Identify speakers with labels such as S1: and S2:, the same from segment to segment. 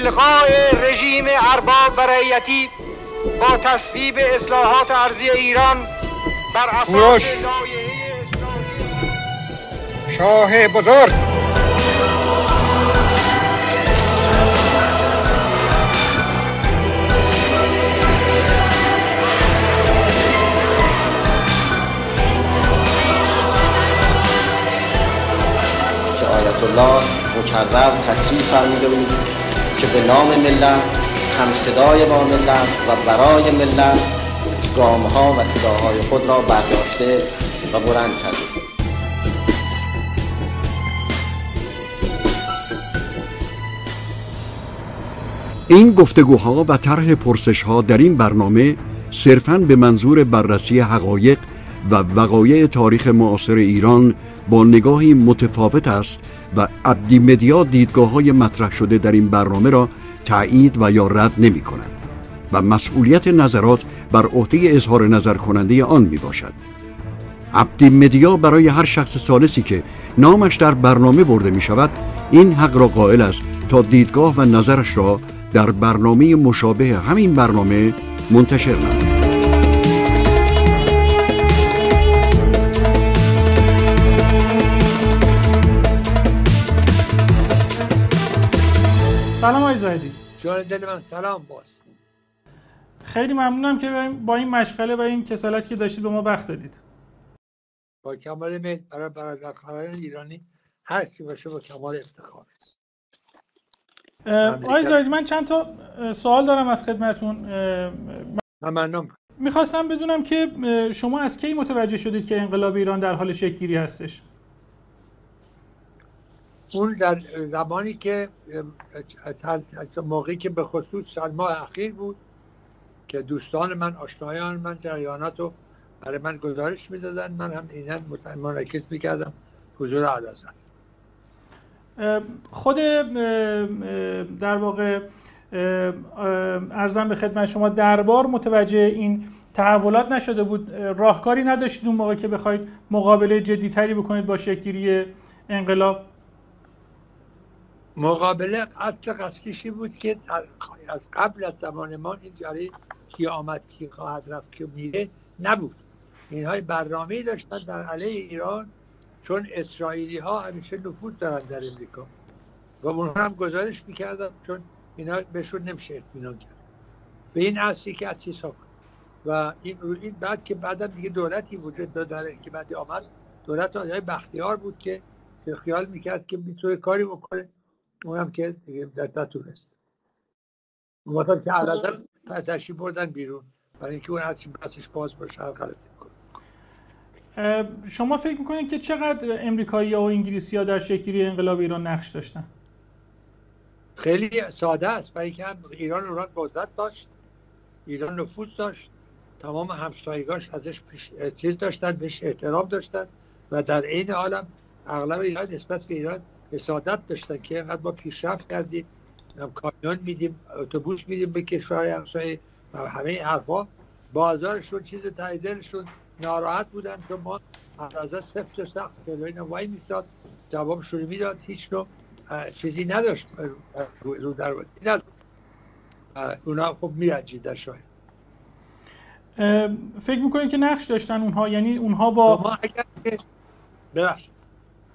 S1: الغاء رژیم ارباب و رعیتی با تصویب اصلاحات ارزی ایران بر اساس شاه بزرگ.
S2: آیت الله مکرر تصریح فرموده بود. که به نام ملت هم صدای با ملت و برای ملت گام ها و صداهای خود را برداشته و بلند کرده.
S3: این گفتگوها و طرح پرسش ها در این برنامه صرفاً به منظور بررسی حقایق و وقایع تاریخ معاصر ایران با نگاهی متفاوت است و عبدی مدیا دیدگاه های مطرح شده در این برنامه را تایید و یا رد نمی کند و مسئولیت نظرات بر عهده اظهار نظر کننده آن می باشد. عبدی مدیا برای هر شخص سالسی که نامش در برنامه برده می شود این حق را قائل است تا دیدگاه و نظرش را در برنامه مشابه همین برنامه منتشر نماید.
S4: زاهدی
S1: جان دل من سلام باز.
S4: خیلی ممنونم که با این مشغله و این کسالتی که داشتید به ما وقت دادید.
S1: با کمال میل برای برادرخواهان ایرانی هر کی باشه با کمال افتخار.
S4: آقای زاهدی من چند تا سوال دارم از خدمتون
S1: ممنون
S4: می‌خواستم بدونم که شما از کی متوجه شدید که انقلاب ایران در حال شکلگیری هستش؟
S1: اون در زمانی که موقعی که به خصوص چند ماه اخیر بود که دوستان من آشنایان من جریانات رو برای من گزارش می‌دادن. من هم اینا منعکس می‌کردم. حضور عدازن
S4: خود در واقع ارزم به خدمت شما دربار متوجه این تحولات نشده بود. راهکاری نداشتید اون موقع که بخواید مقابله جدیتری بکنید با شکلگیری انقلاب؟
S1: مقابله قطع قسکشی بود که از قبل از زمان ما این جاری کی آمد کی خواهد رفت که میره نبود. اینهای برنامه داشتن در علیه ایران چون اسرائیلی ها همیشه نفوذ دارن در امریکا. و اونها هم گزارش می‌کردن چون اینا بهشون نمیشه اطمینان کرد. به این اصلی که از و این این بعد که بعدم دیگه دولتی وجود داره که بعدی آمد دولت آقای بختیار بود که خیال می‌کرد که می‌تونه کاری بکنه. اونم که دیگه در نتونست مثلا که علازم فتشی بردن بیرون. برای اینکه اون هرچی بسش باز باشه هر غلطی
S4: شما فکر می‌کنید که چقدر امریکایی ها و انگلیسی ها در شکلی انقلاب ایران نقش داشتن؟
S1: خیلی ساده است. برای که ایران اوران قدرت داشت ایران نفوذ داشت تمام همسایگاش ازش چیز داشتن بهش احترام داشتن و در عین عالم اغلب ایران نسبت به ایران حسادت داشتن که اینقدر ما پیشرفت کردیم کامیون میدیم اتوبوس میدیم به کشورهای همسایه و همه این حرفا. بازارشون چیز تاییدلشون ناراحت بودن که ما اندازه سفت و سخت جلوی وای میستاد جواب شروع می‌داد هیچ نوع چیزی نداشت. رو در اونا خب میرنجید در شاید
S4: فکر می‌کنید که نقش داشتن اونها؟ یعنی اونها با
S1: ببخشید.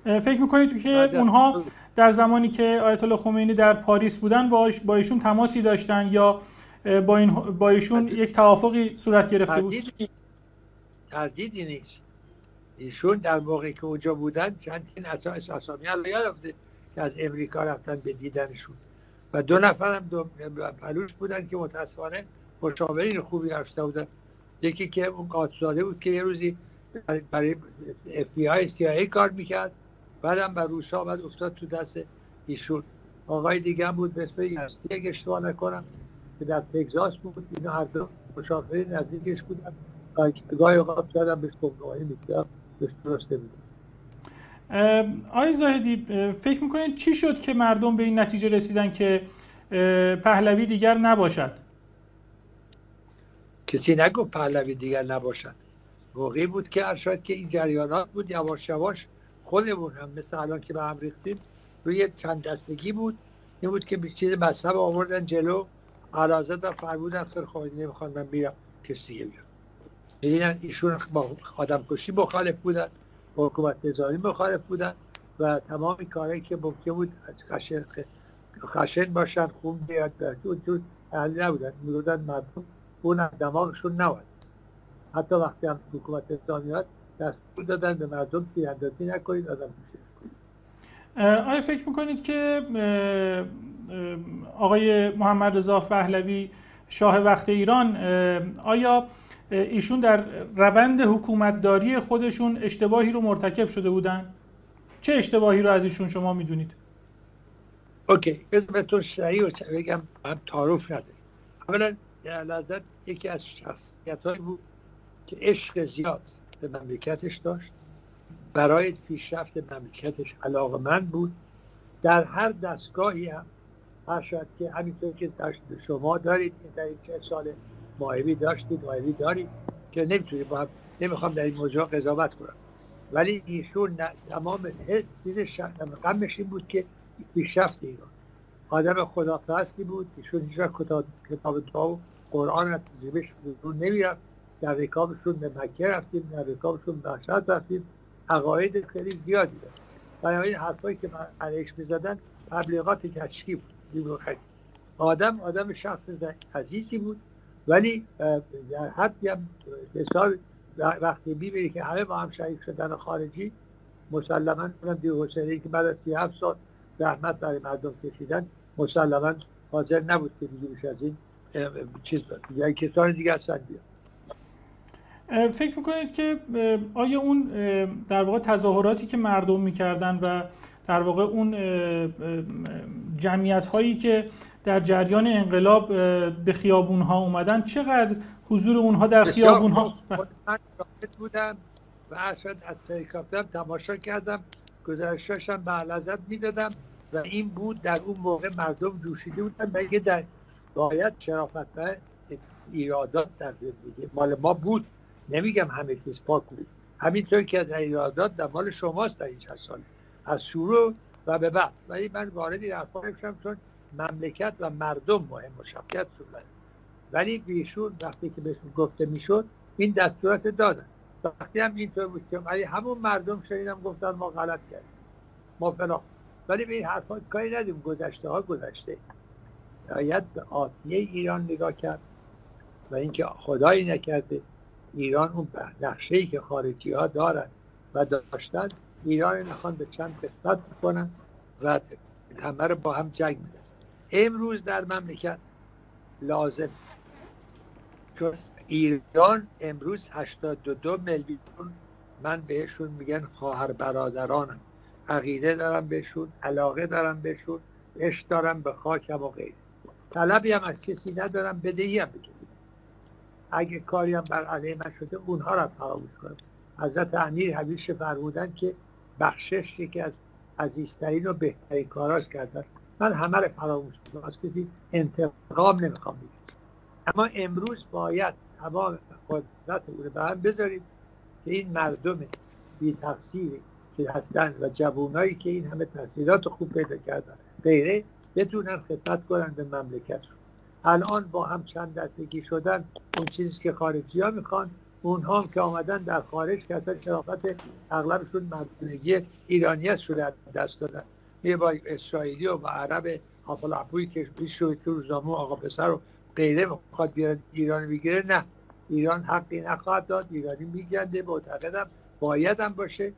S4: فکر می‌کنید که اونها در زمانی که آیت الله خمینی در پاریس بودن با ایشون تماسی داشتن یا با, این با ایشون یک توافقی صورت گرفته بود؟
S1: تردیدی نیست. ایشون در موقعی که اونجا بودن چند این اساس اسامی یاد که از امریکا رفتن به دیدنشون. و دو نفر هم دو پلوش بودن که متاسفانه مشاورین خوبی داشته بودن. یکی که اون قاطزاده بود که یه روزی برای اف بی آی کار می‌کرد. بعدم بر روسا بعد افتاد تو دست ایشون. آقای دیگه هم بود به اسم اگه اشتباه نکنم که در تگزاس بود. اینا هر دو مشاوره نزدیکش بودن. گاهی اوقات شاید بهش گمراهی می‌کرد. بهش درست
S4: آقای زاهدی فکر می‌کنید چی شد که مردم به این نتیجه رسیدن که پهلوی دیگر نباشد؟
S1: کسی نگو پهلوی دیگر نباشد. موقعی بود که ارشاد که این جریانات بود یواش یواش خودمون هم مثل الان که به هم ریختیم روی چند دستگی بود. این بود که چیز مذهب آوردن جلو. در فرمودن خیر خواهی نمی‌خوان من بیرم کسی دیگه بیرم میدینن ایشون با آدم کشی مخالف بودن با حکومت نظامی مخالف بودن و تمامی کارهایی که ممکن بود خشن, خشن باشن خون بیاد اون تو اهلی نبودن. میگودن مردم اون دماغشون نواد حتی وقتی هم حکومت اسلامیات دستور دادن به مردم تیراندازی نکنید آدم
S4: آیا فکر می‌کنید که آقای محمد رضا پهلوی شاه وقت ایران آیا ایشون در روند حکومتداری خودشون اشتباهی رو مرتکب شده بودن؟ چه اشتباهی رو از ایشون شما می‌دونید؟
S1: اوکی بذار سریع بگم هم تعارف نداریم اولا در لحظت یکی از شخصیت بود که عشق زیاد به مملکتش داشت. برای پیشرفت مملکتش علاقه من بود. در هر دستگاهی هم هر شاید که همینطور که شما دارید در این چه سال ماهوی داشتید ماهوی دارید که نمی‌تونید با هم نمی‌خوام در این موضوع قضاوت کنم. ولی ایشون تمام چیزش غمش این بود که پیشرفت ایران. آدم خداپرستی بود. ایشون هیچ کتاب کتاب و قرآن از جیبش نمی‌رفت. در رکابشون به مکه رفتیم در رکابشون بحشت رفتیم. عقاید خیلی زیادی داشت. برای این حرفایی که من علیش می‌زدن تبلیغات کشکی بود آدم آدم شخص عزیزی بود. ولی در حدی هم حساب وقتی می‌بینی که همه با هم شریک شدن خارجی مسلما دیر حسینی که بعد از 37 سال زحمت برای مردم کشیدن مسلما حاضر نبود که دیگه از این چیز یا کسان دیگه هستن بیاد
S4: فکر می‌کنید که آیا اون در واقع تظاهراتی که مردم می‌کردن و در واقع اون جمعیت هایی که در جریان انقلاب به خیابون ها اومدن چقدر حضور اونها در خیابون ها
S1: من بودم و اصلا از هلیکاپترم تماشا کردم گزارشاشم به لذت می‌دادم و این بود در اون موقع مردم جوشیده بودن و در باید شرافت ایرادات در زندگی مال ما بود. نمیگم همه چیز پاک بود. همینطور که در ایرادات در مال شماست در این چند سال. از شروع و به بعد. ولی من وارد این حرفا نمیشم چون مملکت و مردم مهم و شبکت شد ولی بیشون وقتی که بهشون گفته می‌شد این دستورات دادن. وقتی هم اینطور بود که ولی همون مردم شنیدم گفتن ما غلط کردیم. ما فلا ولی به این حرفا کاری ندیم گذشته ها گذشته. باید به آتیه ایران نگاه کرد و اینکه خدایی نکرده. ایران اون نقشه ای که خارجی ها دارن و داشتن ایران نخوان به چند قسمت بکنن و همه با هم جنگ میدن امروز در مملکت لازم. چون ایران امروز 82 میلیون من بهشون میگن خواهر برادرانم. عقیده دارم بهشون علاقه دارم بهشون عشق دارم به خاکم و غیره. طلبی هم از کسی ندارم بدهی هم بگیرم اگه کاری هم بر علیه من شده اونها را فراموش کنم حضرت امیر همیشه فرمودن که بخشش یکی از عزیزترین و بهترین کاراش کردن. من همه رو فراموش کنم از کسی انتقام نمی‌خوام اما امروز باید تمام قدرت او رو به هم بذاریم که این مردم بی تقصیری که هستن و جوانایی که این همه تحصیلات خوب پیدا کردن غیره بتونن خدمت کنن به مملکتشون الان با هم چند دستگی شدن اون چیزی که خارجی ها می‌خوان اونها هم که آمدن در خارج که اصلا شرافت اغلبشون مردونگی ایرانیت شده دست دادن. یه با اسرائیلی و با عرب حافل که پیش رو تو روزنامه آقا پسر رو غیره می‌خواد بیاد ایران بگیره نه. ایران حقی نخواهد داد ایرانی میگرده معتقدم باید هم باشه.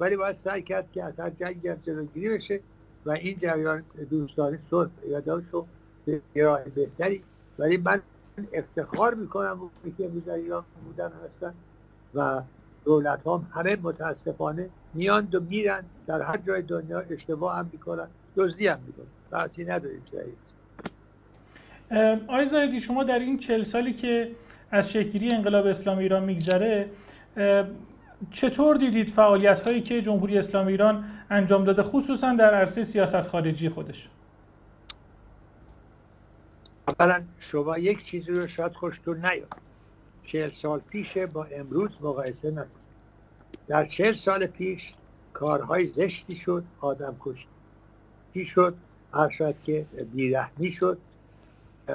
S1: ولی باید سعی کرد که اثر جنگ هم جلوگیری بشه و این جریان دوستانی صلح پیدا شد. راه بهتری ولی من افتخار می‌کنم که امروز ایران بودن هستن و دولت هم همه متاسفانه میان و میرن در هر جای دنیا اشتباه هم می‌کنن دزدی هم می‌کنن. بحثی نداریم
S4: آقای زایدی شما در این چل سالی که از شکلی انقلاب اسلامی ایران میگذره چطور دیدید فعالیت هایی که جمهوری اسلامی ایران انجام داده خصوصا در عرصه سیاست خارجی خودش؟
S1: اولا شما یک چیزی رو شاید خوشتون نیاد. چهل سال پیش با امروز مقایسه نکنید در چهل سال پیش کارهای زشتی شد آدم کشتی شد؟ شاید که بیرحمی شد.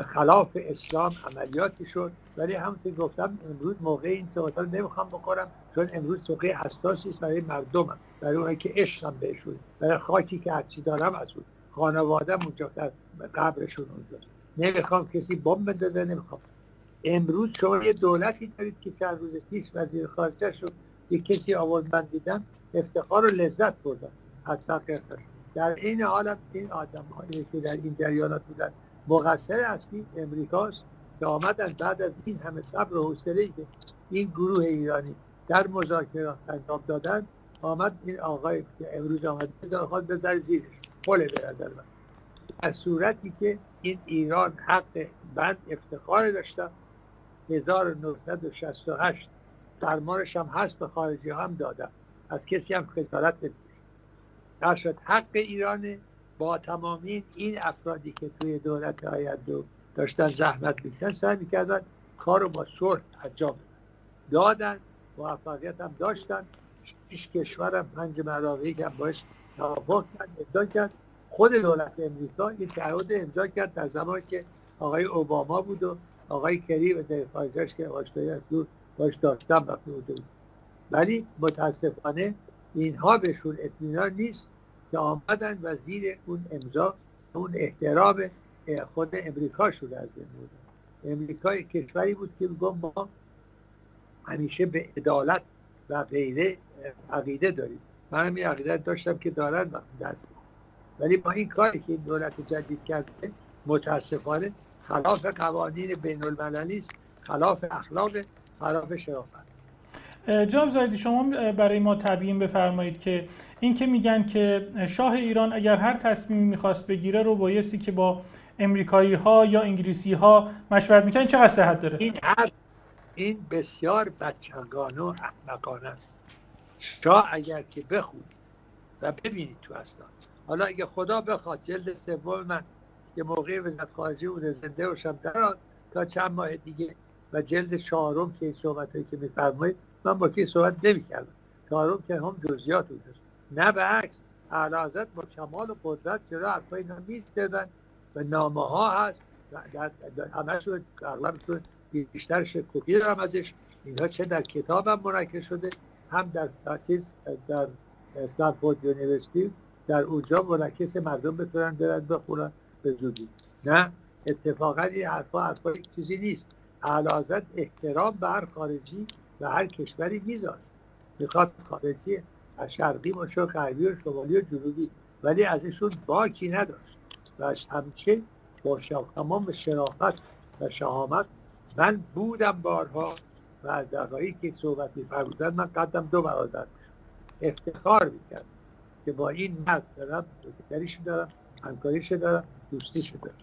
S1: خلاف اسلام عملیاتی شد. ولی همونطور گفتم امروز موقع این صحبت نمی‌خوام بکنم چون امروز موقع حساسی است برای مردمم برای اونایی که عشقم بهشون برای خاکی که هرچی دارم از اون. خانواده اونجا در قبرشون اونجا. نمی‌خوام کسی بمب بندازه نمی‌خوام. امروز شما یه دولتی دارید که چند روز پیش وزیر خارجه شد یه کسی آورد من دیدم افتخار و لذت بردن از تحقیقش در این حالت این آدم که در این جریانات بودن مقصر اصلی امریکاست که آمدن بعد از این همه صبر و حوصله که این گروه ایرانی در مذاکرات انجام دادن آمد این آقای که امروز آمد خواهد بذار زیرش پله به من. از صورتی که این ایران حق بند افتخار داشتن 1968 درمانش هم هست به خارجی هم دادم از کسی هم خجالت در شد حق ایران با تمامی این افرادی که توی دولت دو داشتن زحمت می‌کشن سعی می‌کردن کار با صلح انجام دادن موفقیت هم داشتن. شیش کشورم پنج مراقعی که هم باش توافق کرد کرد. خود دولت امریکا این تعهد امضا کرد در زمانی که آقای اوباما بود و آقای کری در خارجش که آشنایی از دور باش داشتم وقتی بود. ولی متاسفانه اینها بهشون اطمینان نیست که آمدن و زیر اون امضا اون احترام خود امریکا شده از این امریکا کشوری بود که میگم ما همیشه به عدالت و غیره عقیده داریم. من هم عقیده داشتم که دارن وقتی ولی با این کاری که این دولت جدید کرده متاسفانه خلاف قوانین بین المللی است خلاف اخلاق خلاف شرافت.
S4: جناب زایدی شما برای ما تبیین بفرمایید که این که میگن که شاه ایران اگر هر تصمیمی می‌خواست بگیره رو بایستی که با امریکایی ها یا انگلیسی ها مشورت می‌کنن چقدر صحت داره؟
S1: این این بسیار بچگانه و احمقانه است. شاه اگر که بخونید و ببینید تو اصلا حالا اگه خدا بخواد جلد سوم من که موقع وزارت خارجه بوده زنده باشم. در تا چند ماه دیگه و جلد چهارم که صحبت که میفرمایید من با کی صحبت نمی‌کردم. چهارم که هم جزئیات بود. نه به عکس اعلی با کمال و قدرت جلو حرفای اینا میستدن و نامه ها هست شد اغلبشون بیشتر کپی دارم ازش. اینها چه در کتاب هم منعکس شده هم در در, در Stanford University در اونجا منعکس مردم بتونن برن بخونن به زودی. نه اتفاقا این حرفا حرفا چیزی نیست. اعلیحضرت احترام به هر خارجی و هر کشوری میذاشت می‌خواد خارجی از شرقی باشه غربی و شمالی و جنوبی ولی ازشون باکی نداشت. و همیشه با تمام شرافت و شهامت من بودم بارها و از که صحبت میفرمودن من قدم دو برادر افتخار می‌کرد که با این مرد دارم دوستگریش دارم همکاریش دارم دوستیش دارم.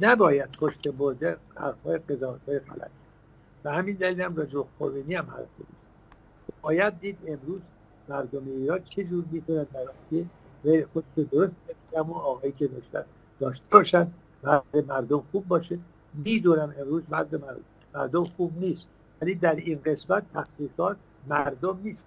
S1: نباید پشت برده حرفهای قضاوت های غلط و همین دلیل هم راجع خمینی هم حرف بود باید دید امروز مردم ایران چه جور می‌تونن در و خود درست بکنم و آقایی که داشتن داشته باشن و مردم خوب باشه. می‌دونم امروز مردم مردم خوب نیست. ولی در این قسمت تحقیقات مردم نیست.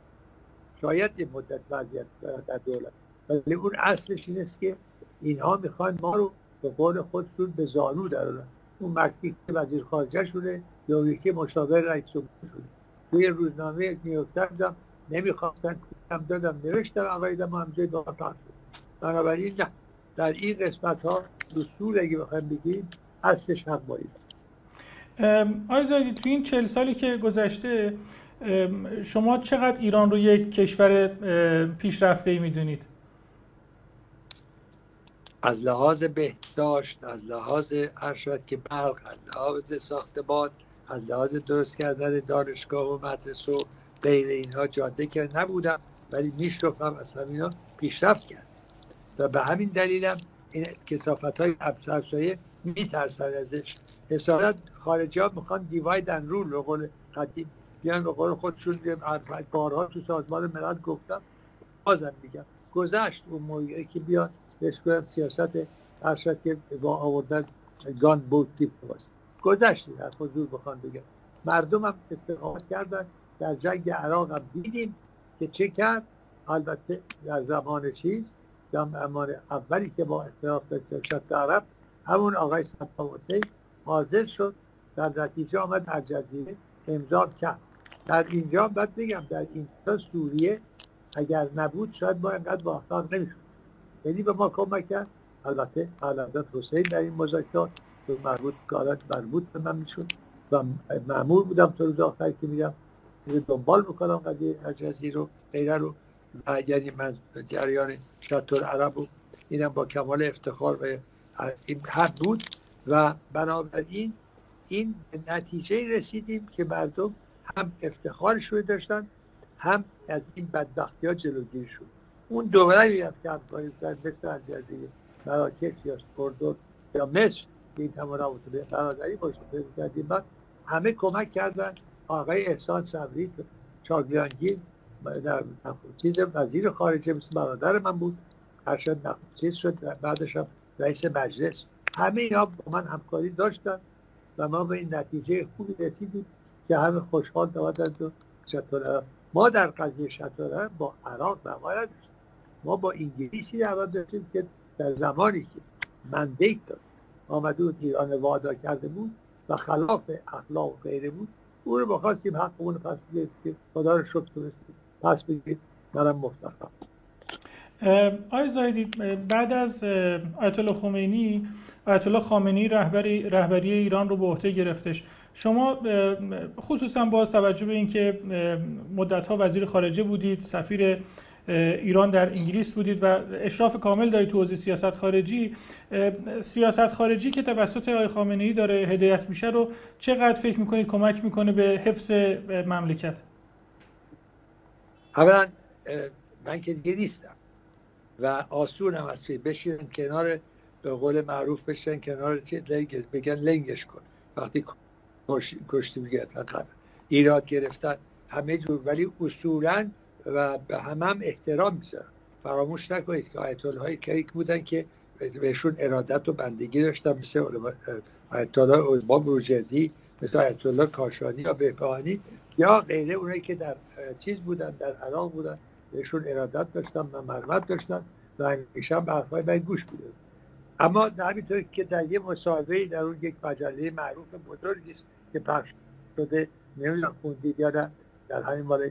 S1: شاید یه مدت وضعیت در دولت. ولی اون اصلش این است که اینها می‌خوان ما رو به قول خودشون به زانو درارن اون مکتی که وزیر خارجه شده یا یکی مشاور رئیس جمهور شده. توی روزنامه نیویورک تایمز نمی‌خواستن هم دادم نوشتم اوایل ما هم جای بنابراین نه. در این قسمت ها دستور اگه بخوایم بگیم اصلش هم باید
S4: آقای زایدی تو این چل سالی که گذشته شما چقدر ایران رو یک کشور پیشرفته ای می‌دونید؟
S1: از لحاظ بهداشت از لحاظ ارشاد که برق از لحاظ ساختمان از لحاظ درست کردن دانشگاه و مدرسه و غیر اینها جاده که نبودم ولی میشرفم از همینا پیشرفت کرد و به همین دلیلم این کسافت های افسرسایه میترسن ازش. حسادت خارجی ها می‌خوان دیواید ان رول به قول قدیم. بیان به قول خودشون بارها تو سازمان ملل گفتم. بازم میگم. گذشت اون موقعی که بیان بهش سیاست ارشد که با آوردن گان بود دیپلماسی گذشت در حضور بخوان بگم. مردم هم استقامت کردن. در جنگ عراق هم دیدیم که چه کرد. البته در زمان چیز امان اولی که با اختلاف شد عرب همون آقای صفا حاضر شد در نتیجه آمد الجزیره امضا کرد. در اینجا باید بگم در اینجا سوریه اگر نبود شاید ما اینقدر باختار نمی‌شد. یعنی به ما کمک کرد. البته حضرت حسین در این مذاکرات به مربوط کارات مربوط به من می‌شد و معمول بودم تو روز آخر که میگم دنبال بکنم قضیه الجزیره رو غیره رو. و یعنی من جریان شطور عرب و اینم با کمال افتخار و این حد بود. و بنابراین این نتیجه رسیدیم که مردم هم افتخارش رو داشتن هم از این بدبختی ها جلوگیری شد. اون دوره از که افغانستان مثل الجزیره مراکش یا اردن یا مصر که این همه رابطه برادری باشه کردیم. بعد همه کمک کردن. آقای احسان صبری چاگیانگیر در چیز وزیر خارجه مثل برادر من بود. ارشد چیز شد بعدش هم رئیس مجلس. همه اینا با من همکاری داشتن و ما به این نتیجه خوبی رسیدیم. که همه خوشحال دادند و شطور ما در قضیه شطور با عراق دعوا ما با انگلیسی دعوا داشتیم که در زمانی که مندیت داد آمده بود ایران وادا کرده بود و خلاف اخلاق و غیره بود او رو بخواستیم حقمون پس بگید که خدا رو شکر پس بگید منم مفتخرم.
S4: آقای زایدی بعد از آیت الله خمینی آیت الله خامنه‌ای رهبری رهبری ایران رو به عهده گرفتش. شما خصوصا باز توجه به اینکه مدت‌ها وزیر خارجه بودید سفیر ایران در انگلیس بودید و اشراف کامل دارید تو حوزه سیاست خارجی سیاست خارجی که توسط آقای خامنه ای داره هدایت میشه رو چقدر فکر می‌کنید کمک می‌کنه به حفظ مملکت؟
S1: اولا من که دیگه نیستم و آسون هم است که بشین کنار به قول معروف بشین کنار چه بگن لنگش کن. وقتی کشتی میگه ایراد گرفتن. همه جور ولی اصولا و به هم هم احترام می‌ذارن فراموش نکنید که آیت های کریک بودن که بهشون ارادت و بندگی داشتن. مثل آیت الله باب روجردی مثل آیت الله کاشانی یا بهبهانی یا غیره اونایی که در چیز بودن در عراق بودن. بهشون ارادت داشتن و مرمت داشتن و همیشه به حرفای من گوش بوده اما همینطور که در یه مصاحبه در اون یک مجله معروف بزرگی است که پخش شده نمی‌دونم خوندید یا در همین مال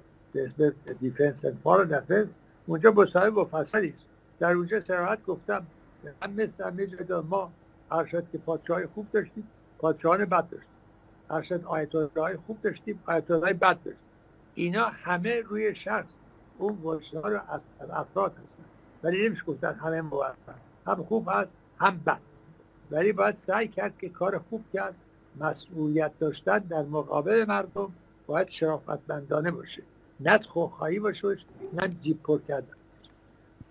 S1: دیفنس اند فارن افیرز اونجا مصاحبه مفصلی است. در اونجا سراحت گفتم هم مثل همه ما هر شد که پادشاه خوب داشتیم پادشاهان بد داشتیم. هر شد آیت های خوب داشتیم آیت های بد داشتیم. اینا همه روی شخص. اون ها رو از افراد هستن. ولی نمیشه گفتن همه موفق. هم خوب هست هم بد. ولی باید سعی کرد که کار خوب کرد. مسئولیت داشتن در مقابل مردم باید شرافتمندانه باشه. نه خوخایی باشه نه جیب پر کردن.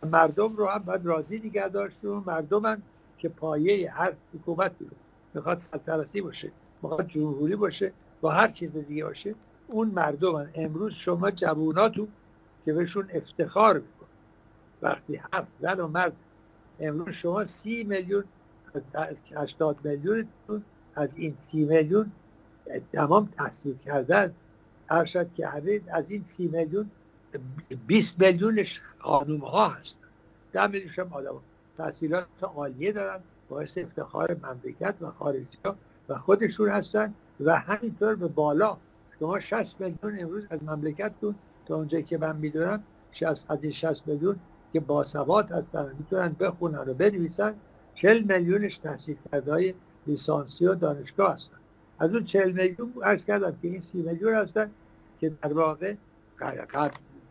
S1: مردم رو هم باید راضی نگه داشت و مردم که پایه هر حکومتی رو می‌خواد سلطنتی باشه می‌خواد جمهوری باشه با هر چیز دیگه باشه اون مردم امروز شما جووناتو که بهشون افتخار میکن وقتی هفت زن و مرد امروز شما سی میلیون از هشتاد میلیون از این سی میلیون تمام تحصیل کردن ارشد که همه از این سی میلیون 20 میلیونش خانوم ها هستن. ده میلیونش هم آدم تحصیلات عالیه دارن باعث افتخار مملکت و خارجی ها و خودشون هستن و همینطور به بالا. شما 60 میلیون امروز از مملکتتون تا اونجایی که من می‌دونم از این 60 میلیون که باسواد هستن می‌تونن بخونن و بنویسن 40 میلیونش تحصیل کرده های لیسانسی و دانشگاه هستن. از اون 40 میلیون عرض کردم که این 30 میلیون هستن که در واقع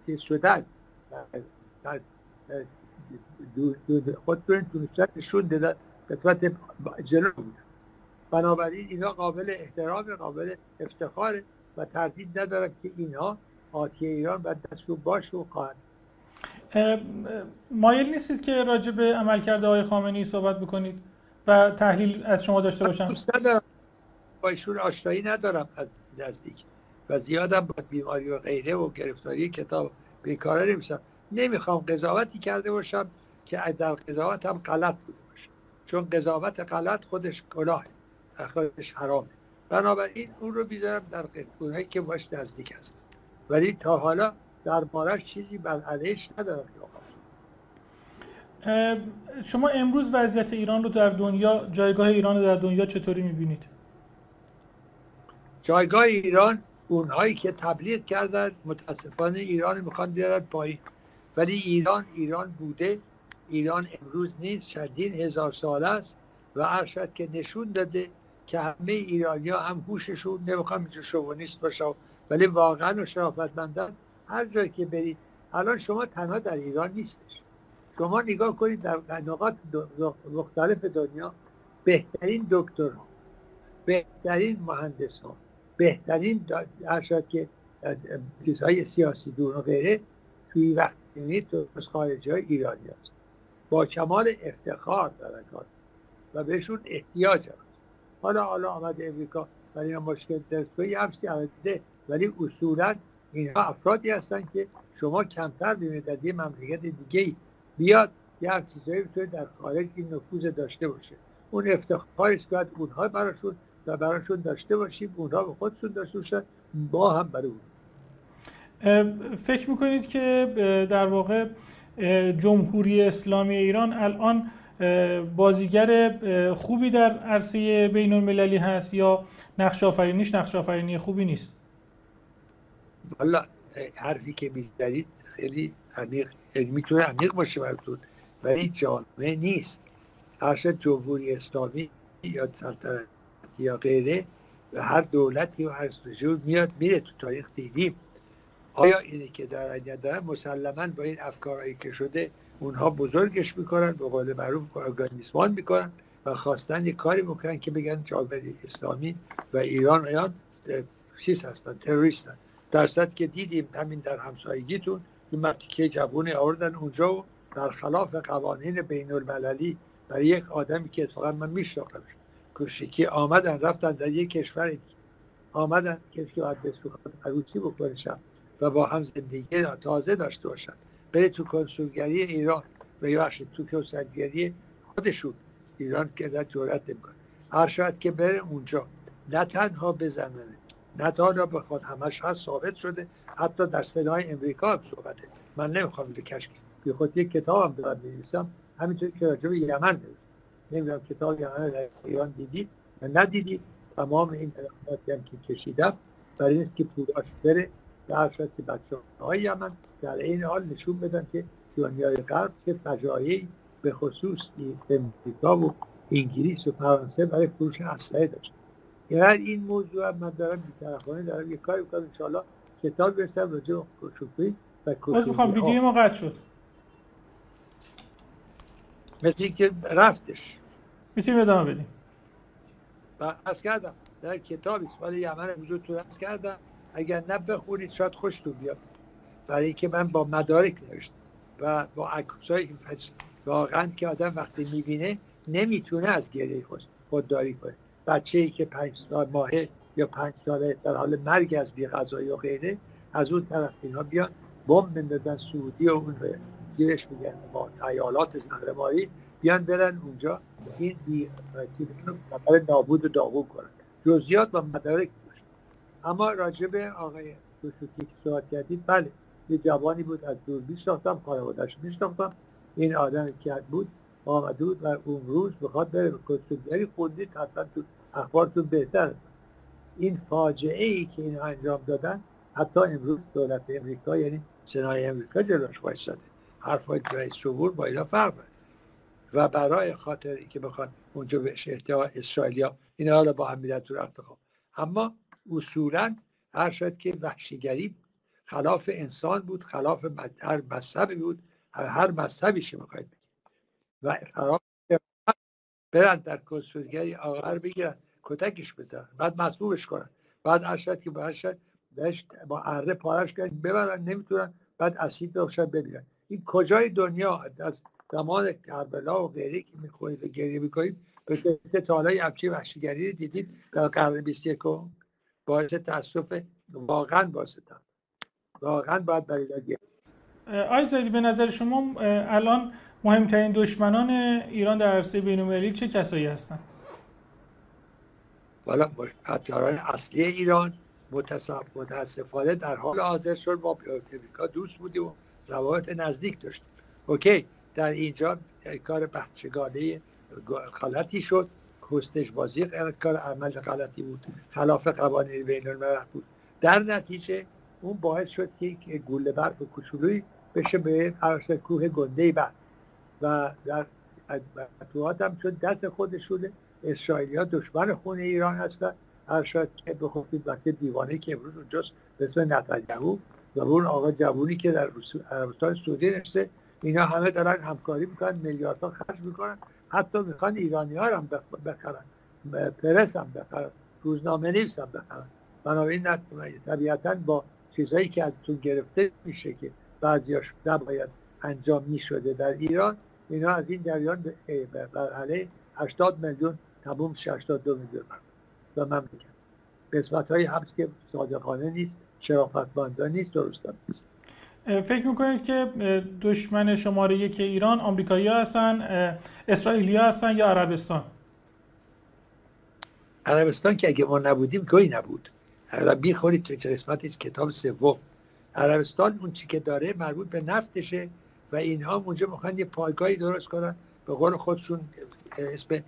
S1: چیز شدن. خودتون تونستن نشون دادن قسمت جلو بودن بنابراین اینا قابل احترام قابل افتخار و تردید ندارم که اینها آتی ایران و دستور باش و خواهد.
S4: مایل نیستید که راجع به عملکرد آقای خامنه‌ای صحبت بکنید؟ و تحلیل از شما داشته باشم.
S1: با ایشون آشنایی ندارم از نزدیک و زیادم با بیماری و غیره و گرفتاری کتاب بیکاره نمیشم. نمی‌خوام قضاوتی کرده باشم که در قضاوت هم غلط بوده باشه. چون قضاوت غلط خودش گناه خودش حرامه بنابراین اون رو بیذارم در اونهایی که باش نزدیک هست ولی تا حالا در بارش چیزی بر علیش ندارم.
S4: شما امروز وضعیت ایران رو در دنیا جایگاه ایران رو در دنیا چطوری می‌بینید؟
S1: جایگاه ایران اونهایی که تبلیغ کردن متاسفانه ایران می‌خوان بیارن پایین. ولی ایران ایران بوده. ایران امروز نیست چندین هزار سال است و ارشد که نشون داده که همه ایرانی ها هم هوششون نمی‌خوام اینجا شوونیست باشه ولی واقعا و شرافتمندن هر جایی که برید. الان شما تنها در ایران نیستش شما نگاه کنید در نقاط مختلف دنیا بهترین دکترها بهترین مهندسان بهترین ارشد که چیزهای سیاسی دون و غیره توی وقت تو از های ایرانی هست. با کمال افتخار در کار و بهشون احتیاج هست. حالا حالا آمده امریکا ولی مشکل دستگاهی همسی آمده ولی اصولا اینها افرادی هستن که شما کمتر ببینید یه مملکت دیگه بیاد یه چیزایی در خارج این نفوذ داشته باشه. اون افتخاری است که اونها براشون و براشون داشته باشیم اونها به خودشون داشته باشن با هم برای اون
S4: فکر می‌کنید که در واقع جمهوری اسلامی ایران الان بازیگر خوبی در عرصه بین المللی هست یا نقش آفرینیش نقش آفرینی خوبی نیست؟
S1: والا حرفی که می‌زدید خیلی عمیق یعنی می‌تونه عمیق باشه براتون ولی جامعه نیست. ارشد جمهوری اسلامی یا سلطنت یا غیره و هر دولتی و هر سجور میاد میره تو تاریخ دیدیم. آیا اینه که در دارن؟ مسلما با این افکارهایی که شده اونها بزرگش می‌کنن به قول معروف ارگانیسمان می‌کنن و خواستن یه کاری می‌کنن که بگن جامعه اسلامی و ایران ایران چیز هستن تروریستن. در که دیدیم همین در همسایگیتون این که جوون آوردن اونجا و در خلاف قوانین بین المللی برای یک آدمی که اتفاقا من میشناختمش. کوشکی آمدن رفتن در یک کشور آمدن کسی که باید بسوخت عروسی بکنشن و با هم زندگی تازه داشته باشن. بره تو کنسولگری ایران و یا تو کنسولگری خودشون. ایران که در جورت نمی‌کنه. هر شاید که بره اونجا. نه تنها بزننه نه تنها بخواد همش هست ثابت شده. حتی در صدای امریکا هم صحبته من نمی‌خوام کشک بی خود یک کتاب هم برم بنویسم. همینطور که راجب یمن نمی‌دونم کتاب یمن در ایران دیدید و ندیدید. تمام این اقداماتی هم که کشیدم برای اینکه پوراش بره در که بچه های یمن در این حال نشون بدن که دنیای غرب که فجایعی به خصوص امریکا و انگلیس و فرانسه برای فروش اسلحه داشت. یعنی این موضوع من دارم بیطرفانه دارم یک کاری بکنم انشاءالله کتاب برسم راجع به
S4: و کوچوکی می‌خوام ویدیو ما قطع شد.
S1: مثل اینکه رفتش.
S4: می‌تونیم ادامه بدیم.
S1: و از کردم در کتابی سوال یمن امروز تو از کردم. اگر نه بخونید شاید خوشتون بیاد. برای اینکه من با مدارک نوشتم. و با عکسای این واقعا که آدم وقتی می‌بینه نمی‌تونه از گریه خود خودداری کنه. بچه ای که پنج سال ماهه یا پنج ساله در حال مرگ از بی غذایی و غیره از اون طرف اینا بیان بمب بندازن سعودی و اون گیرش میگن با ایالات زهرماری بیان برن اونجا. این بی برای نابود و داغون کنن. جزیات و مدارک اما راجب آقای دوستوکی که صحبت کردید بله یه جوانی بود از دور میشناختم خانوادهش میشناختم. این آدم که بود آمده بود و اون روز بخواد بره به کستوگری خوندید حتما تو اخبارتون بهتر این فاجعه ای که این انجام دادن حتی امروز دولت امریکا یعنی سنای امریکا جلوش وایساده حرفای رئیس جمهور با اینا فرق و برای خاطر که بخوان اونجا به اشتها اسرائیلیا این حالا با هم تو انتخاب اما اصولا هر شد که وحشیگری خلاف انسان بود خلاف هر مذهبی بود هر مذهبی شما می‌خواید و خلاف برن در کنسولگری آقا بگیرن. کتکش بزنن بعد مصبوبش کنن. بعد ارشد که بهش با اره پارش کنن ببرن نمی‌تونن. بعد اسید روشن ببینن. این کجای دنیا؟ از زمان کربلا و غیره که می‌خورید و گریه می‌کنید به تا حالا همچی وحشیگری دیدید در قرن 21 باعث تاسف واقعا باستم واقعا باید برای
S4: آی زیدی به نظر شما الان مهمترین دشمنان ایران در عرصه بین‌المللی چه کسایی هستند
S1: والا خطران اصلی ایران متاسفانه در حال حاضر شد. با امریکا دوست بودیم و روابط نزدیک داشتیم. اوکی در اینجا کار بچگانه غلطی شد. کستش بازی کار عمل غلطی بود. خلاف قوانین بین بود. در نتیجه اون باعث شد که یک گوله کوچولویی بشه به عرص کوه گنده بعد و در هم چون دست خودشونه. اسرائیلی ها دشمن خونه ایران هستن. هر شاید که بخوفید وقتی دیوانه که امروز اونجاست اسم نتانیاهو و اون آقا جوونی که در عربستان سعودی نشته اینا همه دارن همکاری می‌کنن میلیاردها خرج می‌کنن. حتی می‌خوان ایرانی ها هم بخرن. پرس هم بخرن. روزنامه نیست هم بخرن. بنابراین طبیعتا با چیزهایی که ازتون گرفته میشه که بعضیاش نباید انجام می‌شده در ایران اینا از این جریان بر علیه 80 میلیون تموم 82 میلیون و مملکت قسمت های هست که صادقانه نیست شرافتمندانه نیست درست نیست.
S4: فکر می‌کنید که دشمن شماره یک ایران آمریکایی هستن اسرائیلی هستن یا عربستان؟
S1: عربستان که اگه ما نبودیم گوی نبود. حالا بیخورید تو قسمت کتاب سوم. عربستان اون چی که داره مربوط به نفتشه و اینها اونجا می‌خوان یه پایگاهی درست کنن. به قول خودشون اسم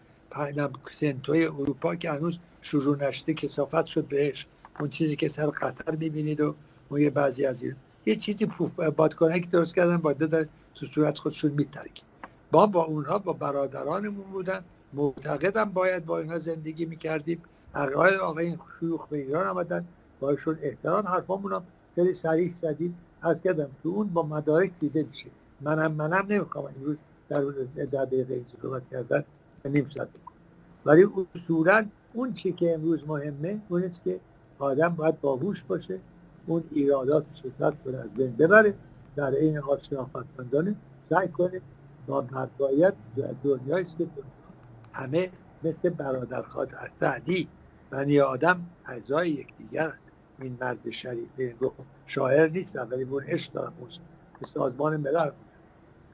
S1: سنتوی اروپا که هنوز شروع نشده کسافت شد بهش. اون چیزی که سر قطر می‌بینید و اون یه بعضی از این. یه چیزی که درست کردن با در تو صورت خودشون میترکیم با با اونها با برادرانمون بودن. معتقدم باید با اینها زندگی می‌کردیم. عقاید آقای شیوخ به ایران آمدن. باشون احترام حرفامون هم خیلی سریح زدیم. از کردم تو اون با مدارک دیده میشه. منم منم نمی‌خوام امروز در در دقیقه این صحبت کردن نیم ساعت ولی اصولا اون چی که امروز مهمه اون است که آدم باید باهوش باشه اون ایرادات شدت رو از بین ببره در این حال شرافتمندانه سعی کنه با باید دنیایی است که همه مثل برادرخواد سعدی بنی آدم اعضای یکدیگر این مرد شریف شاعر نیست ولی اون عشق دارم. به سازمان ملل.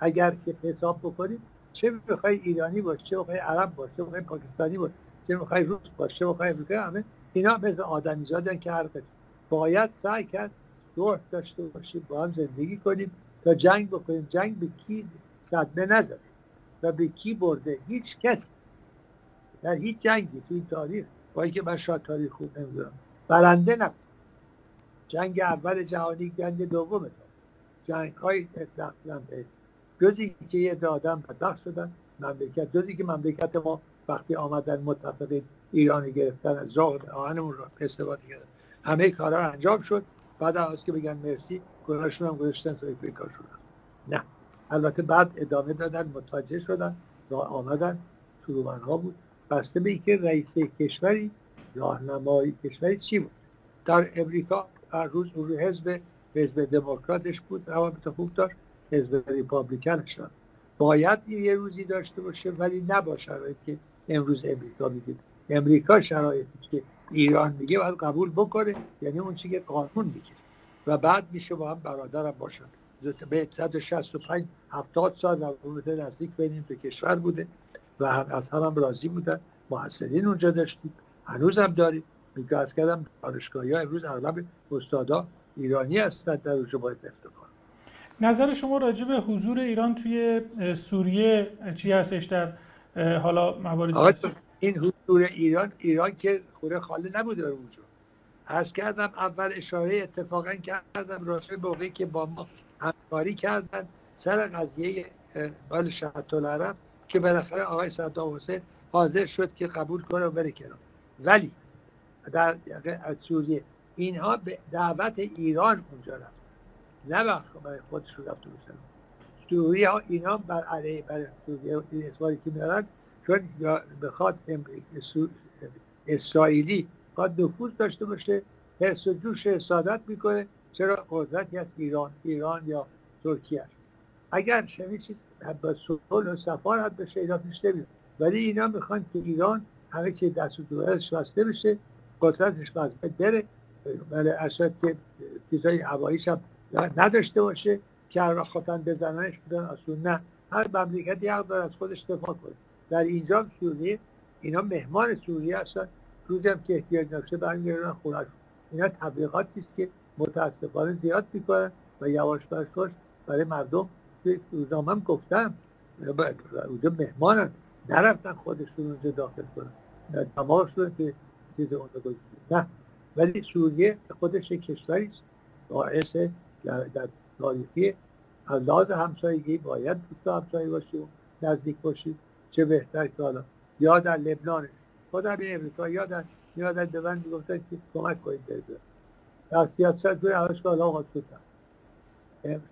S1: اگر که حساب بکنید چه می‌خوای ایرانی باشه چه می‌خوای عرب باشه چه می‌خوای پاکستانی باشه چه می‌خوای روس باشه چه می‌خوای امریکایی همه اینا مثل آدمی زادن که هر باید سعی کرد روح داشته باشیم با هم زندگی کنیم تا جنگ بکنیم. جنگ به کی صدمه نزده و به کی برده؟ هیچ کس. در هیچ جنگی تو این تاریخ. با اینکه من شاید تاریخ خوب نمی‌دونم. برنده نبود. جنگ اول جهانی جنگ دوم جنگ های به جزی که یه آدم بدبخت شدن مملکت. جزی که مملکت ما وقتی آمدن متفق ایرانی گرفتن از راه آهنمون رو استفاده کردن. همه کارا انجام شد. بعد از که بگن مرسی گناهشون هم گذاشتن تو افریقا شدن نه. البته بعد ادامه دادن متوجه شدن راه آمدن. شروعان ها بود. بسته به اینکه رئیس کشوری راهنمایی کشوری چی بود؟ در امریکا هر روز روی حزب حزب دموکراتش بود. روابط خوب داشت. حزب ریپابلیکن شد. باید یه روزی داشته باشه ولی نباشه که امروز امریکا میگه. امریکا شرایطی که ایران میگه باید قبول بکنه یعنی اون چی که قانون میگه. و بعد میشه با هم برادرم باشن. به 165 70 سال روابط نزدیک بینیم تو کشور بوده و هم از هم, هم راضی بودن. محصلین اونجا داشتیم. هنوز هم داریم. میگه از کردم دانشگاهی ها امروز اغلب استادا ایرانی هستند در اونجا باید افتخار
S4: نظر شما راجع به حضور ایران توی سوریه چی هستش در حالا موارد
S1: این حضور ایران ایران که خوره خاله نبوده اونجا از کردم اول اشاره اتفاقا کردم راسته موقعی که با ما همکاری کردن سر قضیه بال شهد العرب که بالاخره آقای صدام حسین حاضر شد که قبول کنه و بره کنار. ولی در سوریه اینها به دعوت ایران اونجا رفت. نه برای خودشون رفت بسن سوریه ها اینا بر علیه بر سوریه این اسماری که میارن چون بخواد اسرائیلی باید نفوذ داشته باشه حس و جوش حسادت می‌کنه. چرا؟ قدرتی از ایران ایران یا ترکیه اگر شمی چیز با صلح و سفار بشه اینا پیش نمیاد. ولی اینا می‌خوان که ایران همه که دست و دورش بسته بشه قدرتش بسته بره. ولی اصلا که چیزای هواییش هم نداشته باشه که هر خواهد بزننش بودن اصلا نه. هر مملکتی حق داره از خودش دفاع کنه. در اینجا سوریه اینا مهمان سوریه هستن. روزی هم که احتیاج نشه برمیگردن خونهشون اینا تبلیغاتی است که متاسفانه زیاد می‌کنن و یواش برای مردم روزنامه هم گفتم. اونجا مهمانن. نرفتن خودشون اونجا داخل کنن. دماغشون که چیز اونجا نه. ولی سوریه خودش یک کشوری است. باعث در, در تاریخی از لحاظ همسایگی باید دوست همسایه باشیم نزدیک باشیم چه بهتر که حالا. یا در لبنان. خود همین امریکا یا در یا در دوند گفتن که کمک کنید در سیاست توی همش که حالا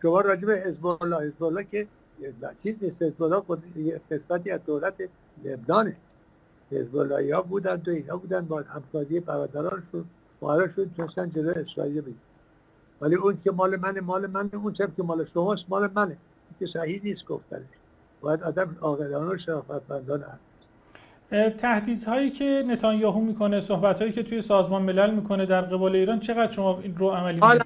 S1: شما راجع به حزب الله حزب که چیز نیست. حزب خود قسمتی از دولت لبنانه. حزب ها بودن و اینا بودن با همکاری برادرانشون شد تونستن جلو اسرائیل بگیرن. ولی اون که مال منه مال منه اون که مال شماست مال منه. که صحیح نیست گفتنش. باید آدم عاقلانه و شرافتمندانه
S4: تهدیدهایی که نتانیاهو می‌کنه صحبتهایی که توی سازمان ملل می‌کنه در قبال ایران چقدر شما این رو عملی
S1: حالا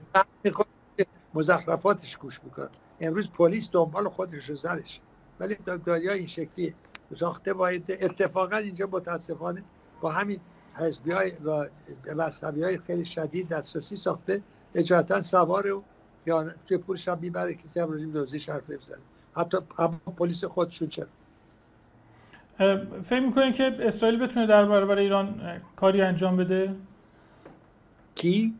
S1: مزخرفاتش گوش می‌کنه. امروز پلیس دنبال خودش رو زرش ولی دنیا این شکلی ساخته باید اتفاقا اینجا متاسفانه با همین حزبی های و مذهبی های خیلی شدید دسترسی ساخته. اجازتا سوار و یا توی پولش هم می‌بره کسی هم روزیم دوزی شرف بزنه حتی هم پلیس خودشون چرا؟
S4: فکر می‌کنین که اسرائیل بتونه در برابر ایران کاری انجام بده؟
S1: کی؟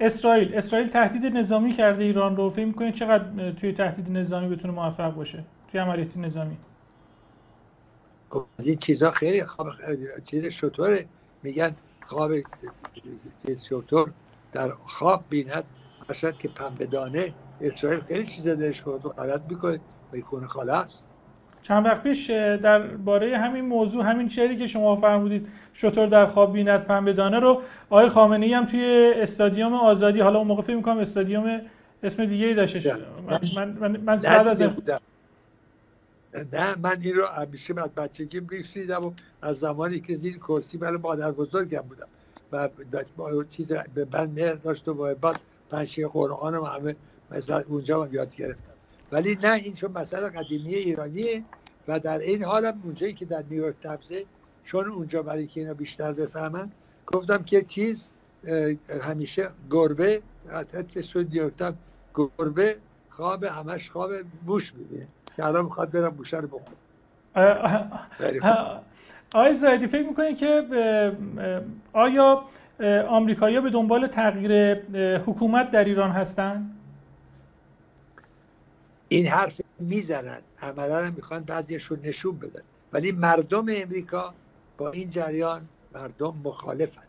S4: اسرائیل. اسرائیل تهدید نظامی کرده ایران رو. فکر می‌کنین چقدر توی تهدید نظامی بتونه موفق باشه؟ توی عملیات نظامی.
S1: خب، از این چیزا خیلی خواب چیز شطوره. میگن خواب شطور. در خواب بیند. باشد که پنبه دانه اسرائیل خیلی چیزا درش خود غلط می‌کنه خونه خاله است
S4: چند وقت پیش باره همین موضوع همین شعری که شما فرمودید شطور در خواب بیند پنبه دانه رو آقای خامنه ای هم توی استادیوم آزادی حالا اون موقع فکر می‌کنم استادیوم اسم دیگه ای داشته من, من, من, من بعد از
S1: نه من این رو همیشه از بچگی میشنیدم و از زمانی که زیر کرسی برای مادر بزرگم بودم. و چیز به من داشت و باید پنشی قرآن و همه مثلا اونجا هم یاد گرفتم ولی نه این چون مسئله قدیمی ایرانیه و در این حال هم اونجایی که در نیویورک تبزه چون اونجا برای که اینا بیشتر بفهمن گفتم که چیز همیشه گربه حتی سو نیویورک گربه خواب همش خواب بوش میده که الان می‌خواد برم بوشه رو بخور
S4: آقای زایدی فکر می‌کنید که آیا آمریکایی‌ها به دنبال تغییر حکومت در ایران هستند؟
S1: این حرف می‌زنن. عملا می‌خوان بعضیشون نشون بدن. ولی مردم امریکا با این جریان مردم مخالفن.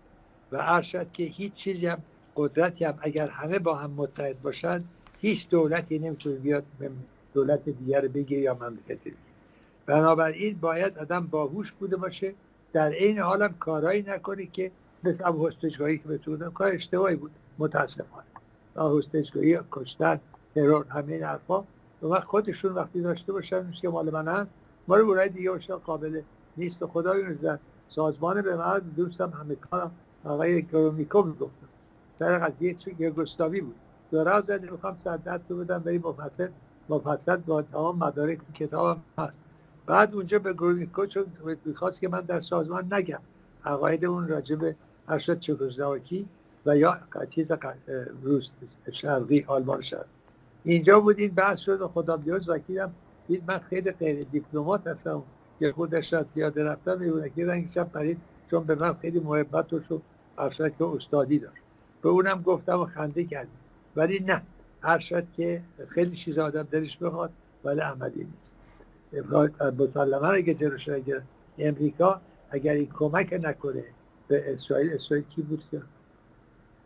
S1: و ارشد که هیچ چیزی هم قدرتی هم اگر همه با هم متحد باشن هیچ دولتی نمی‌تونه بیاد دولت دیگر بگیره یا مملکت بنابراین باید آدم باهوش بوده باشه. در این حالم کارهایی نکنه که مثل اب هستجگاهی که بتونم کار اشتباهی بود. متاسفانه. هستجگاهی کشتن ترور همین حرفا. و خودشون وقتی داشته باشن که مال من هست ما رو برای دیگه باشن قابل نیست. و خدای نزد سازمان به من دوستم همه کارم آقای گرومیکو می‌گفتم در قضیه چه گستاوی بود. دورا زده می‌خوام صدت رو بدم بری مفصل. مفصل با تمام مدارک کتابم هست. بعد اونجا به گرومیکو چون می‌خواست که من در سازمان نگم. عقاید اون راجع به ارشد چکوزلاواکی و یا چیز روس شرقی آلمان شرقی اینجا بود این بحث شد و خدا بیاد وکیلم دید من خیلی غیر دیپلمات هستم. که خودش را زیاده رفتم که رنگشم پرید چون به من خیلی محبت و شد ارشد که استادی داشت. به اونم گفتم و خنده کردیم ولی نه. ارشد که خیلی چیز آدم دلش بخواد ولی عملی نیست. مسلما اگه جلوش اگر امریکا اگر این کمک نکنه به اسرائیل اسرائیل کی بود که؟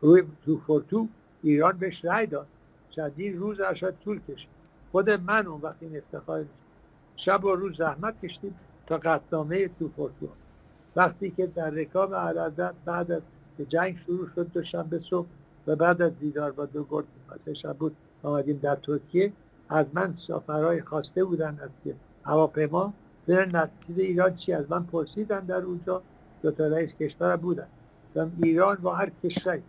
S1: روی تو فورتو ایران بهش رای داد. چندین روز ارشد طول کشید. خود من اون وقت این افتخار شب و روز زحمت کشتیم تا قطنامه تو فورتو وقتی که در رکاب علازت بعد از جنگ شروع شد دوشنبه صبح و بعد از دیدار با دو گرد شب بود آمدیم در ترکیه از من سفرهای خواسته بودن از که هواپیما برن نتیجه ایران چی از من پرسیدن در اونجا دو تا رئیس کشور بودن. ایران با هر کشوری.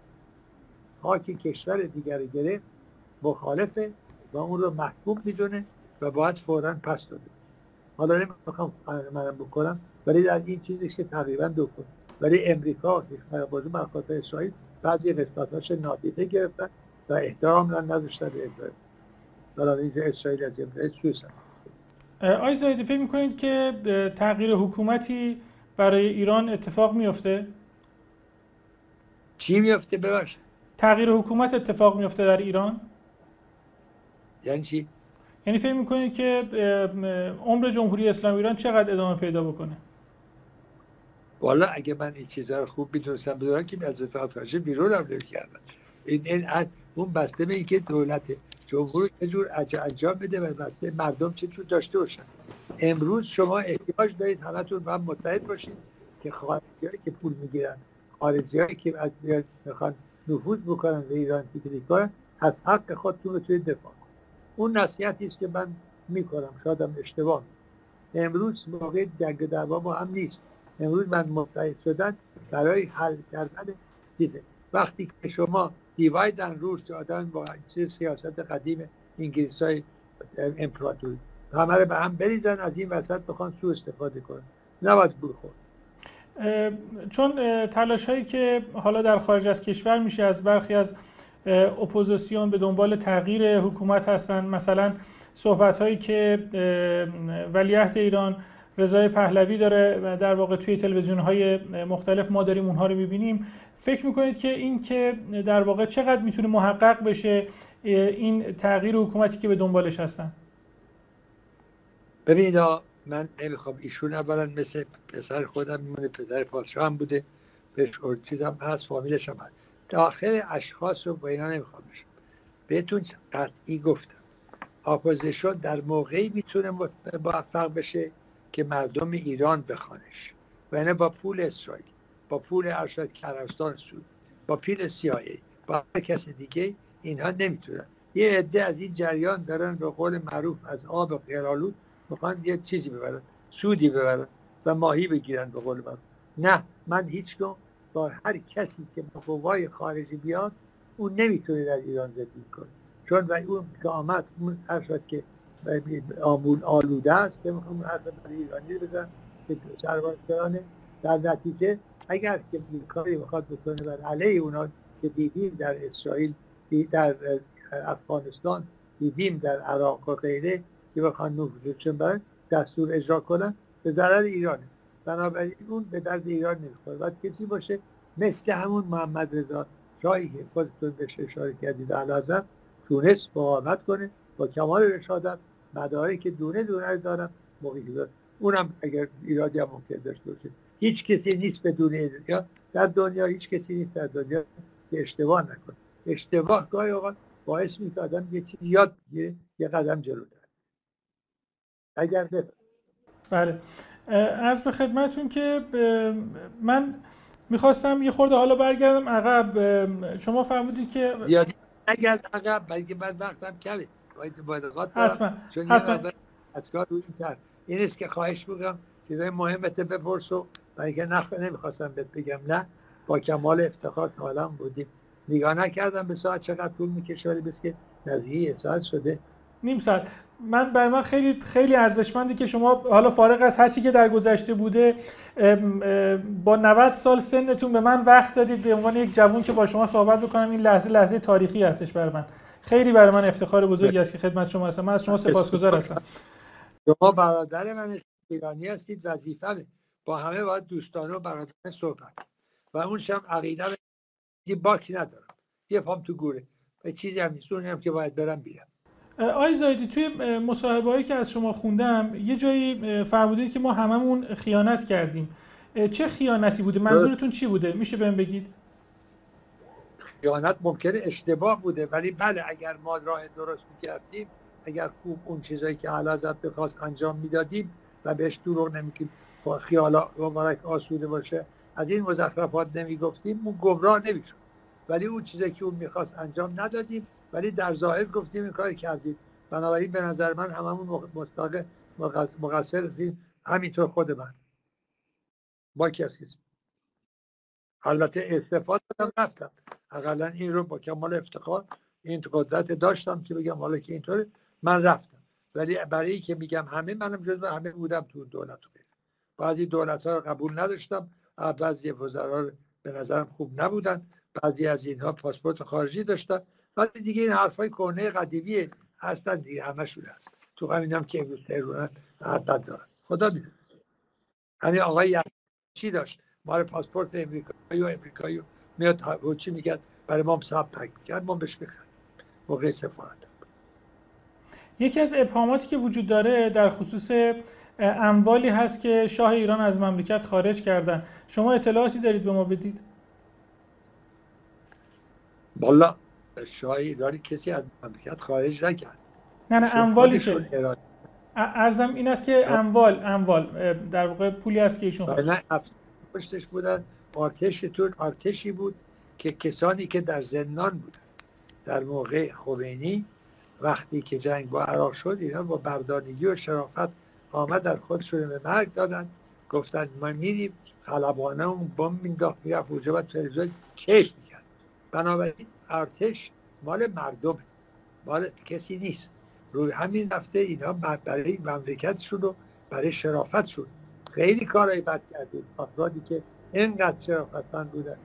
S1: خاک کشور دیگر گرفت مخالفه و اون رو محکوم می‌دونه و باید فورا پس داده. حالا نمی‌خوام منم بکنم ولی در این چیزی که تقریبا دو کنم ولی امریکا بازی مرکات اسرائیل بعضی قسمتاش نادیده گرفتن و احترام را نداشتن به اسرائیل. اینجا اسرائیل از امریکا سویس
S4: آی زایدی فکر می‌کنید که تغییر حکومتی برای ایران اتفاق میفته؟
S1: چی میفته ببخش؟
S4: تغییر حکومت اتفاق میفته در ایران؟
S1: یعنی چی؟
S4: یعنی فکر می‌کنید که عمر جمهوری اسلامی ایران چقدر ادامه پیدا بکنه؟
S1: والا اگه من این چیزها رو خوب می‌تونستم بدونم که از وزارت خارجه بیرون هم کردن این, این اون بسته به اینکه دولت جمهور یه جور انجام بده و بسته مردم چه جور داشته باشن. امروز شما احتیاج دارید همتون با هم متحد باشید که خارجی که پول می‌گیرن خارجی که از می‌خوان نفوذ بکنن به ایران تیکلی کنن از حق خودتون توی دفاع اون نصیحتی است که من می‌کنم شادم اشتباه. امروز موقع جنگ دعوا با هم نیست. امروز من متحد شدن برای حل کردن دیده وقتی که شما divide and rules آدم با سیاست قدیم انگلیس های امپراتوری. همه رو به هم بریزن از این وسط بخوان سو استفاده کنن. نباید گول خورد.
S4: چون تلاش هایی که حالا در خارج از کشور میشه از برخی از اپوزیسیون به دنبال تغییر حکومت هستن. مثلا صحبت هایی که ولیعهد ایران رضای پهلوی داره در واقع توی تلویزیون های مختلف ما داریم اونها رو می‌بینیم. فکر می‌کنید که این که در واقع چقدر می‌تونه محقق بشه این تغییر حکومتی که به دنبالش هستن؟
S1: ببینید من نمی‌خوام ایشون اولا مثل پسر خودم میمونه پدر پادشاه هم بوده بهش چیزم هست فامیلش هم هست. داخل اشخاص رو با اینا نمی‌خوام بشم. بهتون قطعی گفتم opposition در موقعی می‌تونه موفق بشه. که مردم ایران بخوانش. و یعنی با پول اسرائیل با پول عربستان سعود با پول CIA با هر کس دیگه اینها نمی‌تونن. یه عده از این جریان دارن به قول معروف از آب گل‌آلود می‌خوان یه چیزی ببرن سودی ببرن و ماهی بگیرن به قول معروف. نه من هیچ با هر کسی که با قوای خارجی بیاد اون نمی‌تونه در ایران زندگی کنه. چون و اون که آمد اون که آمول آلوده است. که می‌خوام حرف ایرانی بزن که سربازدارانه در نتیجه اگر که کاری بخواد بکنه بر علیه اونا که دیدیم در اسرائیل در افغانستان دیدیم در عراق و غیره که بخوان نفوذشون برن دستور اجرا کنن به ضرر ایرانه. بنابراین اون به درد ایران نمی‌خوره. باید کسی باشه مثل همون محمد رضا شاهی که خودتون بهش اشاره کردید الازم تونست مقاومت کنه با کمال رشادت مداری که دونه دونه دارم دارم. اونم اگر ایرادی هم ممکن داشته باشه هیچ کسی نیست بدون دنیا. در دنیا هیچ کسی نیست در دنیا که اشتباه نکنه. اشتباه گاهی اوقات باعث میشه آدم یه چیزی یاد بگیره یه قدم جلو داره اگر بفرد.
S4: بله. عرض به خدمتون که من می‌خواستم یه خورده حالا برگردم عقب. شما فرمودید که
S1: زیادی نگرد عقب بلکه من وقتم کمه. باید باید
S4: حتما
S1: چون یه از کار روی این این است که خواهش بگم چیزای مهمت بپرس و برای نخ نمی‌خواستم بهت بگم نه. با کمال افتخار حالا بودیم. نگاه نکردم به ساعت چقدر طول می‌کشه ولی بس که نزدیک ساعت شده.
S4: نیم ساعت. من برای من خیلی خیلی ارزشمندی که شما حالا فارغ از هر چی که در گذشته بوده با 90 سال سنتون به من وقت دادید به عنوان یک جوون که با شما صحبت بکنم. این لحظه لحظه تاریخی هستش برای من. خیلی برای من افتخار بزرگی است که خدمت شما هستم. من از شما سپاسگزار هستم.
S1: شما برادر من ایرانی هستید وظیفه با همه باید دوستانه و برادرانه صحبت. و اون عقیده یه باکی ندارم. یه پام تو گوره. به چیزی هم نیست. هم که باید برم بیرم.
S4: آی زایدی توی مصاحبه هایی که از شما خوندم یه جایی فرمودید که ما هممون خیانت کردیم. چه خیانتی بوده؟ منظورتون چی بوده؟ میشه بهم بگید؟
S1: خیانت ممکنه اشتباه بوده ولی بله اگر ما راه درست می‌کردیم اگر خوب اون چیزایی که علازت بخواست انجام می‌دادیم و بهش دروغ نمیگیم خیالا مبارک آسوده باشه از این مزخرفات نمی‌گفتیم اون گمراه نمی‌شد. ولی اون چیزی که اون می‌خواست انجام ندادیم ولی در ظاهر گفتیم این کار کردیم. بنابراین به نظر من هممون مستقل مقصر همینطور خود من. با کسی. البته استفاده دادم رفتم. اقلا این رو با کمال افتخار این قدرت داشتم که بگم حالا که اینطوره من رفتم. ولی برای که میگم همه منم جزو همه بودم تو دولت رو بعضی دولت ها رو قبول نداشتم. بعضی وزرا به نظرم خوب نبودن. بعضی از اینها پاسپورت خارجی داشتن. ولی دیگه این حرفای کهنه قدیمی هستن دیگه همشون هست تو همین هم که امروز تهرونن حد دارن. خدا می‌دونه. همین آقای چی داشت؟ مال پاسپورت امریکایی و امریکایی میاد چی میگه؟ برای ما ثبت پک می‌کرد ما بهش می‌خریم موقع سفارت.
S4: یکی از ابهاماتی که وجود داره در خصوص اموالی هست که شاه ایران از مملکت خارج کردن. شما اطلاعاتی دارید به ما بدید؟
S1: بالا شاه ایرانی کسی از مملکت خارج نکرد.
S4: نه نه اموالی که ارزم این است که اموال اموال در واقع پولی است که ایشون
S1: نه پشتش بودن. آرتشتون آرتشی بود که کسانی که در زندان بودن در موقع خمینی وقتی که جنگ با عراق شد اینا با بردانگی و شرافت آمد در خودشون به مرگ دادن. گفتن ما میریم خلبانه اون بم مینداخت می‌رفت اونجا و تلویزیون کش می‌کرد. بنابراین ارتش مال مردم مال کسی نیست. روی همین رفته اینا برای مملکتشون و برای شرافتشون. خیلی کارهای بد کردیم. افرادی که اینقدر شرافتمند بودن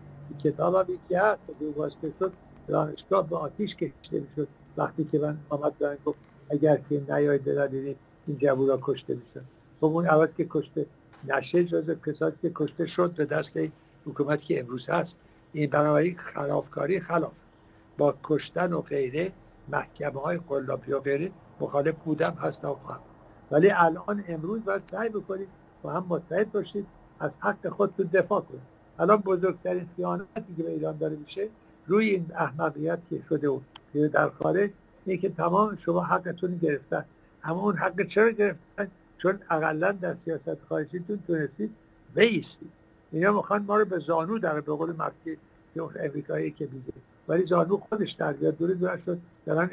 S1: کتاب هم یکی هست دو شد دانشگاه به آتیش کشته می‌شد وقتی که من آمد دارن گفت اگر که نیاید بدادید این جوورا کشته میشن خب اون عوض که کشته نشه جز کساتی که کشته شد به دست حکومتی که امروز هست. این بنابراین خلافکاری خلاف. با کشتن و غیره محکمه های قلابی و غیره مخالف بودم هست و ولی الان امروز باید سعی بکنید و هم متحد باشید. از حق خودتون دفاع کنید الان بزرگترین خیانتی که به ایران داره میشه روی این احمقیت که شده و در خارج اینه که تمام شما حقتون گرفتن. اما اون حق چرا گرفتن؟ چون اقلا در سیاست خارجیتون تونستید بیستید. اینا می‌خوان ما رو به زانو در به قول مرکی که اون امریکایی که میگه. ولی زانو خودش در بیاد دوری دور شد دارن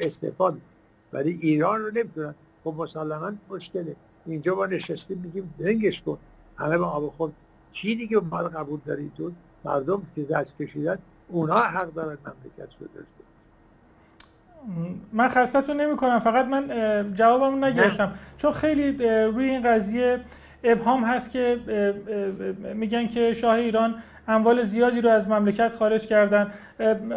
S1: ولی ایران رو نمی‌تونن خب مسلما مشکله. اینجا ما نشستیم میگیم دنگش کن. همه به آب خود چی دیگه ما قبول دارید تو مردم که زج کشیدن اونا حق دارن مملکت رو داشته
S4: من خستتون نمی کنم فقط من جوابمون نگرفتم. چون خیلی روی این قضیه ابهام هست که میگن که شاه ایران اموال زیادی رو از مملکت خارج کردن.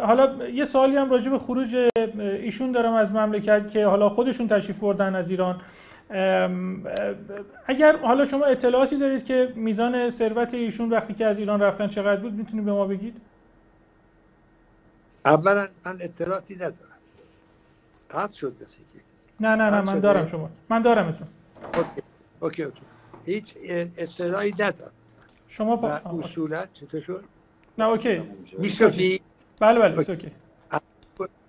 S4: حالا یه سوالی هم راجع به خروج ایشون دارم از مملکت که حالا خودشون تشریف بردن از ایران. اگر حالا شما اطلاعاتی دارید که میزان ثروت ایشون وقتی که از ایران رفتن چقدر بود می‌تونید به ما بگید؟
S1: اولا من اطلاعاتی ندارم. پس شد
S4: نه نه نه من دارم شما. من دارم اتون.
S1: اوکی اوکی اوکی. هیچ اطلاعی ندارم.
S4: شما
S1: با اصولا چطور شد؟
S4: نه اوکی.
S1: میشوفی
S4: بله بله اوکی.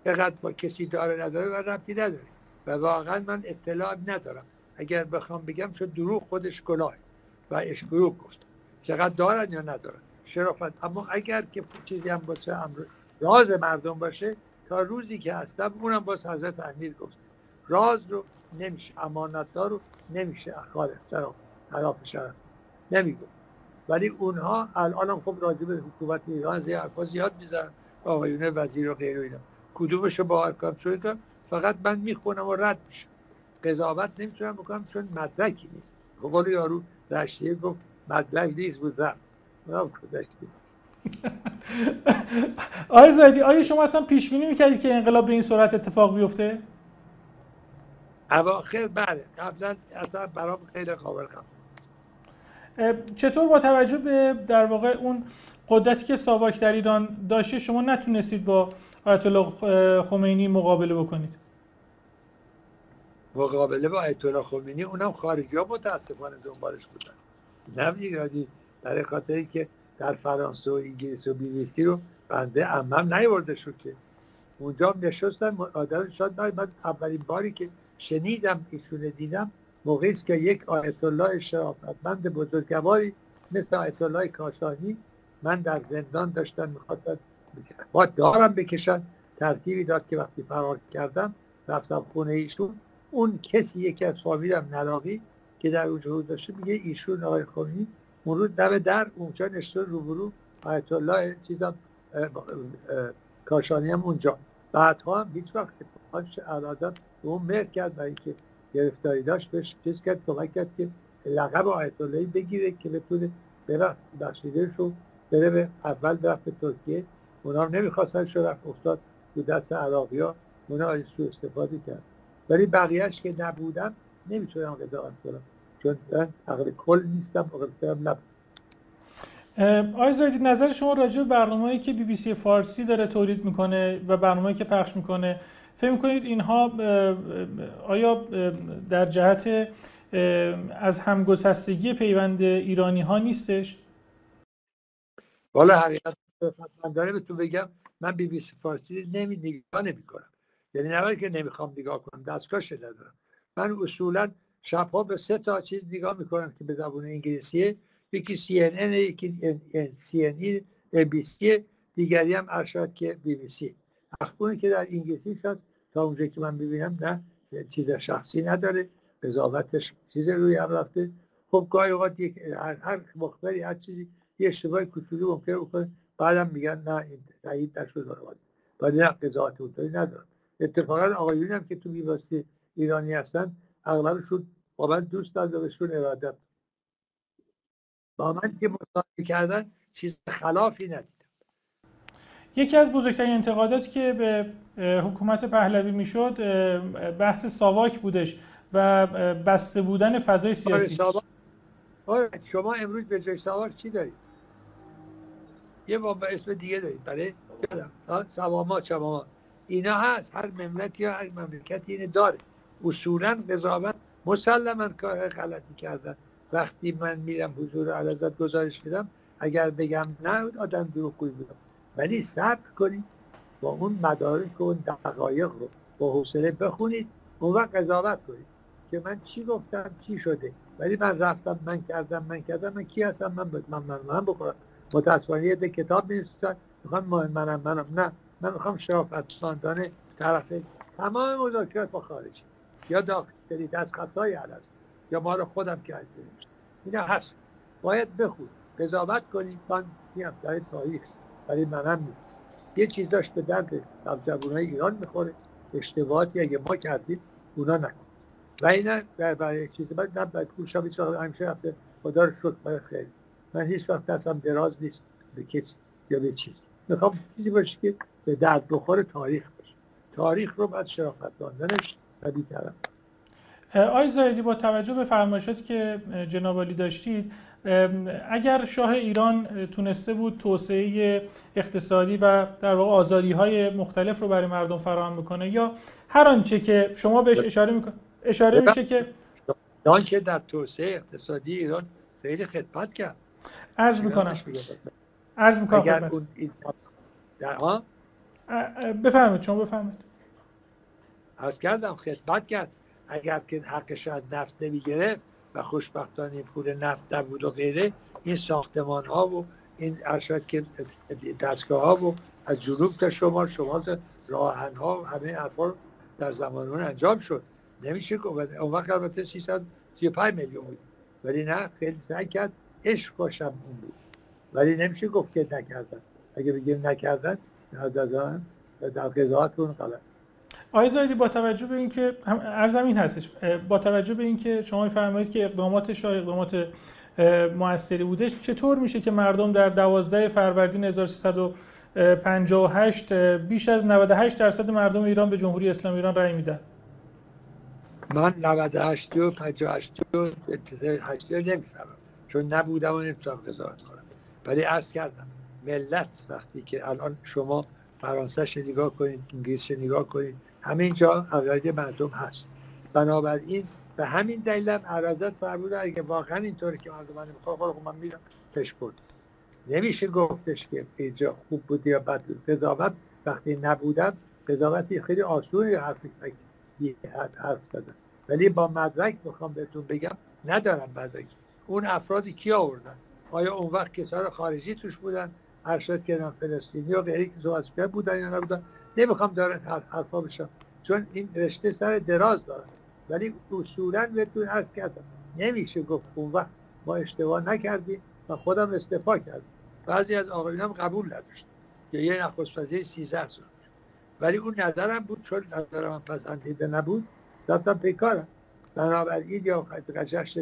S1: فقط با کسی داره نداره و ربطی نداره. و واقعا من اطلاع ندارم. اگر بخوام بگم چون دروغ خودش گناه و اش دروغ گفت. چقدر دارن یا ندارن؟ شرافت. اما اگر که چیزی هم باشه راز مردم باشه تا روزی که هستم اونم باز حضرت امیر گفت. راز رو نمیشه امانتدار رو نمیشه احترام خلاف شرف نمیگو ولی اونها الان هم خب راجع به حکومت ایران زی حرفا زیاد می‌زنن. آقایون وزیر و غیر اینا. کدومش رو با ارکام کنم فقط من می‌خونم و رد میشم. قضاوت نمی‌تونم بکنم چون مدرکی نیست. قول یارو رشتیه گفت مدرک نیست بود رفت
S4: آیا زایدی آیا شما اصلا پیش بینی می‌کردید که انقلاب به این سرعت اتفاق بیفته؟
S1: اواخر بله. قبلا اصلا برام خیلی قابل
S4: چطور با توجه به در واقع اون قدرتی که ساواک در ایران داشته شما نتونستید با آیت الله خمینی مقابله بکنید.
S1: مقابله با آیت الله خمینی اونم خارجی ها متاسفانه دنبالش بودن. نمی‌دادی در خاطری که در فرانسه و انگلیس و بیلیسی رو بنده امم نیورده شد که اونجا نشستن آدم شاد من اولین باری که شنیدم ایشون دیدم موقعی که یک آیت الله شرافتمند بزرگواری مثل آیت الله کاشانی من در زندان داشتم می‌خواستن با دارم بکشن. ترتیبی داد که وقتی فرار کردم رفتم خونه ایشون. اون کسی یکی از فامیلم نراقی که در اونجا داشته میگه ایشون آقای اون روز دم در اونجا نشته روبرو. آیت الله چیزم کاشانی هم اونجا. بعدها هم هیچ وقت پاش ارادت به اون مهر کرد برای اینکه گرفتاری داشت بهش چیز کرد کمک کرد که لقب آیت الله بگیره که بتونه بره بخشیده رو بره به اول برفت ترکیه. اونا هم نمی‌خواستن رفت افتاد تو دست عراقی ها اونا سو استفاده کرد ولی بقیهش که نبودم نمی‌تونم قضاوت کنم چون من کل نیستم نبود.
S4: آقای زایدی نظر شما راجع به برنامه‌ای که بی بی سی فارسی داره تولید می‌کنه و برنامه‌ای که پخش می‌کنه فکر می‌کنید اینها آیا در جهت از همگسستگی پیوند ایرانی ها نیستش؟
S1: والا حقیقت من داره تو بگم من بی بی سی فارسی نمی نگاه نمی کنم. یعنی نه که نمی‌خوام نگاه کنم دستگاهش ندارم. من اصولا شبها به سه تا چیز نگاه می‌کنم که به زبون انگلیسیه یکی سی ان ان یکی سی ان ای بی سی دیگری هم ارشاد که بی بی سی اخبونی که در انگلیسی شد تا اونجا که من ببینم نه چیز شخصی نداره قضاوتش چیز روی هم رفته. خب گاهی اوقات یک هر, مخبری هر چیزی یه اشتباه کوچولی ممکنه بکنه. بعدم میگن نه این تایید نشد ولی نه قضاوت اونطوری ندارم اتفاقا آقایونی هم که تو بیواسطه ایرانی هستن اغلبشون با من دوست دارد بهشون ارادت با من که مصاحبه کردن چیز خلافی ندیدم.
S4: یکی از بزرگترین انتقاداتی که به حکومت پهلوی می‌شد بحث ساواک بودش و بسته بودن فضای سیاسی.
S1: آره شما امروز به جای ساواک چی دارید؟ یه با اسم دیگه دارید. بله؟ سواما چماما اینا هست. هر مملکت یا هر مملکتی اینه داره. اصولا قضاوت مسلما کار غلطی کردن. وقتی من میرم حضور علازت گزارش بدم اگر بگم نه آدم دروغگوی بودم ولی صبر کنید. با اون مدارک و اون دقایق رو با حوصله بخونید. اون وقت قضاوت کنید. که من چی گفتم چی شده؟ ولی من رفتم من کردم من کردم. من کی هستم؟ من من من, من بکنم متاسفانه یه کتاب می‌نویسن. می‌خوام منم منم نه. من می‌خوام شرافت ساندانه طرف تمام مذاکرات با خارجی. یا داخلی از خطای هست یا ما رو خودم کرده. اینا هست. باید بخون. قضاوت کنید. من میم در تاریخ. ولی منم نیست. یه چیز داشت به درد های ایران می‌خوره. اشتباهاتی اگه ما کردیم اونا نکن و اینا برای چیز بعد نه باید بیچاره همیشه رفته. خدا رو شکر. باید خیلی من هیچ وقت دستم دراز نیست به کسی یا به چیز. می‌خوام چیزی باشه که به درد بخور تاریخ باشه. تاریخ رو باید شرافت داندنش و بیترم
S4: آی زایدی با توجه به فرمایشاتی که جناب داشتید اگر شاه ایران تونسته بود توسعه اقتصادی و در واقع آزادی های مختلف رو برای مردم فراهم بکنه یا هر آنچه که شما بهش اشاره می‌کنه اشاره میشه که
S1: که در توسعه اقتصادی ایران خیلی خدمت کرد.
S4: عرض می‌کنم. عرض می‌کنم اگر اون بفرمایید شما بفرمایید.
S1: عرض کردم خدمت کرد. اگر که حقش از نفت نمی‌گرفت و خوشبختانه پول نفت نبود و غیره این ساختمان ها و این ارشاد که دستگاه ها و از جنوب تا شمال شمال راهن ها همه افار در زمان اون انجام شد. نمیشه گفت. اون وقت البته 335 میلیون بود. ولی نه خیلی سعی کرد. عشق باشم اون بود ولی نمیشه گفت که نکردن. اگه بگیم نکردن در قضاعتون غلط
S4: آقای زایدی با توجه به اینکه ارزم این هستش با توجه به اینکه شما میفرمایید که اقدامات شاه اقدامات موثری بودش چطور میشه که مردم در 12 فروردین 1358 بیش از 98 درصد مردم ایران به جمهوری اسلامی ایران رأی میدن؟
S1: من 98 و 58 و 8 نمی‌فهمم. چون نبودم و نمی‌تونم قضاوت کنم. ولی عرض کردم ملت وقتی که الان شما فرانسه نگاه کنید انگلیس نگاه کنید همه جا عقاید مردم هست. بنابراین به همین دلیل هم عرضت فرموده اگه واقعا اینطوری که مردم من می‌خواه خب من میرم پش بود نمیشه گفتش که اینجا خوب بود یا بد بود. قضاوت وقتی نبودم قضاوتی خیلی آسونی حرف حرف زدن ولی با مدرک می‌خوام بهتون بگم ندارم مدرک اون افرادی کی آوردن؟ آیا اون وقت کسان خارجی توش بودن؟ ارشد کردن فلسطینی و غیری که بودن یا نبودن. نمی‌خوام داره حرفا بشم. چون این رشته سر دراز داره. ولی اصولا بهتون عرض کردم. نمیشه گفت اون وقت ما اشتباه نکردیم و خودم استفا کردم بعضی از آقایون هم قبول نداشت که یه نخست وزیر 13 سال ولی اون نظرم بود چون نظرم من پسندیده نبود رفتم پیکارم. بنابراین یا قجشت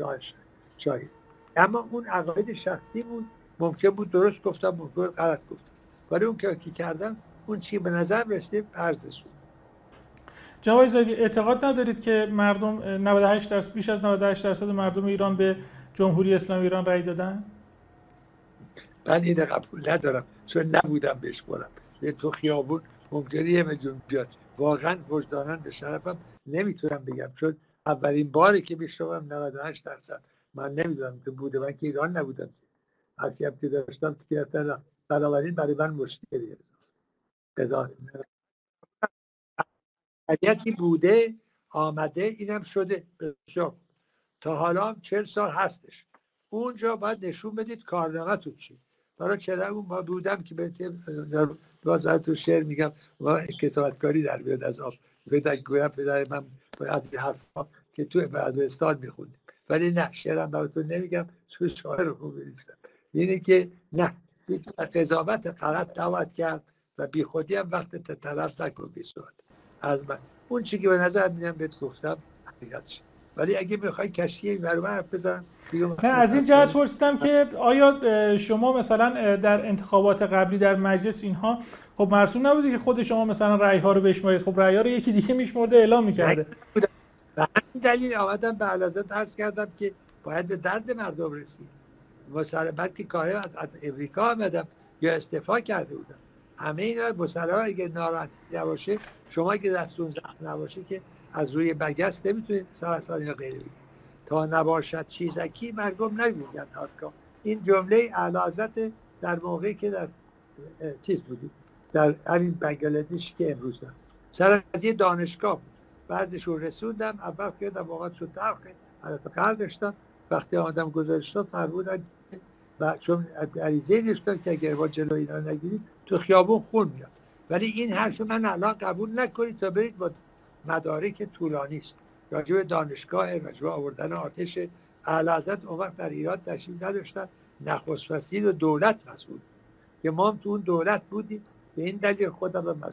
S1: جاش. شاید اما اون عقاید شخصی بود ممکن بود درست گفتم ممکن غلط گفتم. ولی اون که کردم اون چی به نظر رسید ارزش
S4: جناب زادی اعتقاد ندارید که مردم 98 درصد بیش از 98 درصد مردم ایران به جمهوری اسلامی ایران رأی دادن؟
S1: من این قبول ندارم. چون نبودم بهش برم تو خیابون ممکنه یه میلیون بیاد. واقعا وجدانن به شرفم نمی‌تونم بگم. چون اولین باری که بیشترم 98 درصد. من نمی‌دونم که بوده من که ایران نبودم. هرچی هم که داشتم که بنابراین برای من مشکلی اگرتی بوده آمده اینم شده. بسیار تا حالا چل سال هستش. اونجا باید نشون بدید کارنامه تو چی برای چرا اون ما بودم که به باز تو شعر میگم و کسابتکاری در بیاد از آب. پیدا گویم پدر من از حرفا که تو بعدستان میخوندیم ولی نه شعرم براتون نمیگم تو رو خوب بریستم یعنی که نه قضاوت فقط نواد کرد و بی خودی هم وقت طرف نکن بی از من. اون چی که به نظر میدم بهت گفتم حقیقت ولی اگه بخوای کشتی برای حرف بزن
S4: نه از این جهت پرسیدم که آیا شما مثلا در انتخابات قبلی در مجلس اینها خب مرسوم نبوده که خود شما مثلا رأی ها رو بشمارید؟ خب رأی ها رو یکی دیگه میشمرده اعلام می‌کرده.
S1: دلیل آمدم به علازت عرض کردم که باید به درد مردم رسید. مثلا بعد که کاری از, از امریکا آمدم یا استفا کرده بودم. همه اینا مسلمان اگه ناراحت نباشه شما که دستون زخم نباشه که از روی بگست نمی‌تونید سرطان یا غیره تا نباشد چیزکی مردم نگویند این جمله علازت در موقعی که در چیز بودید در همین بنگلادش که امروز هم. سر از یه دانشگاه بود. بعدش رو رسوندم اول که در واقع شد دفعه حالت قرد داشتم. وقتی آدم گذاشتم فرمودن و چون عریضه نشتن که اگر با جلو اینا نگیرید تو خیابون خون میاد. ولی این حرف من الان قبول نکنید تا برید با مدارک طولانی است. راجع دانشگاه راجع آوردن آتش. اعلی اون وقت در ایران تشریف نداشتن. نخست وزیر و دولت مسئول که ما تو اون دولت بودیم. به این دلیل خودم مسئول.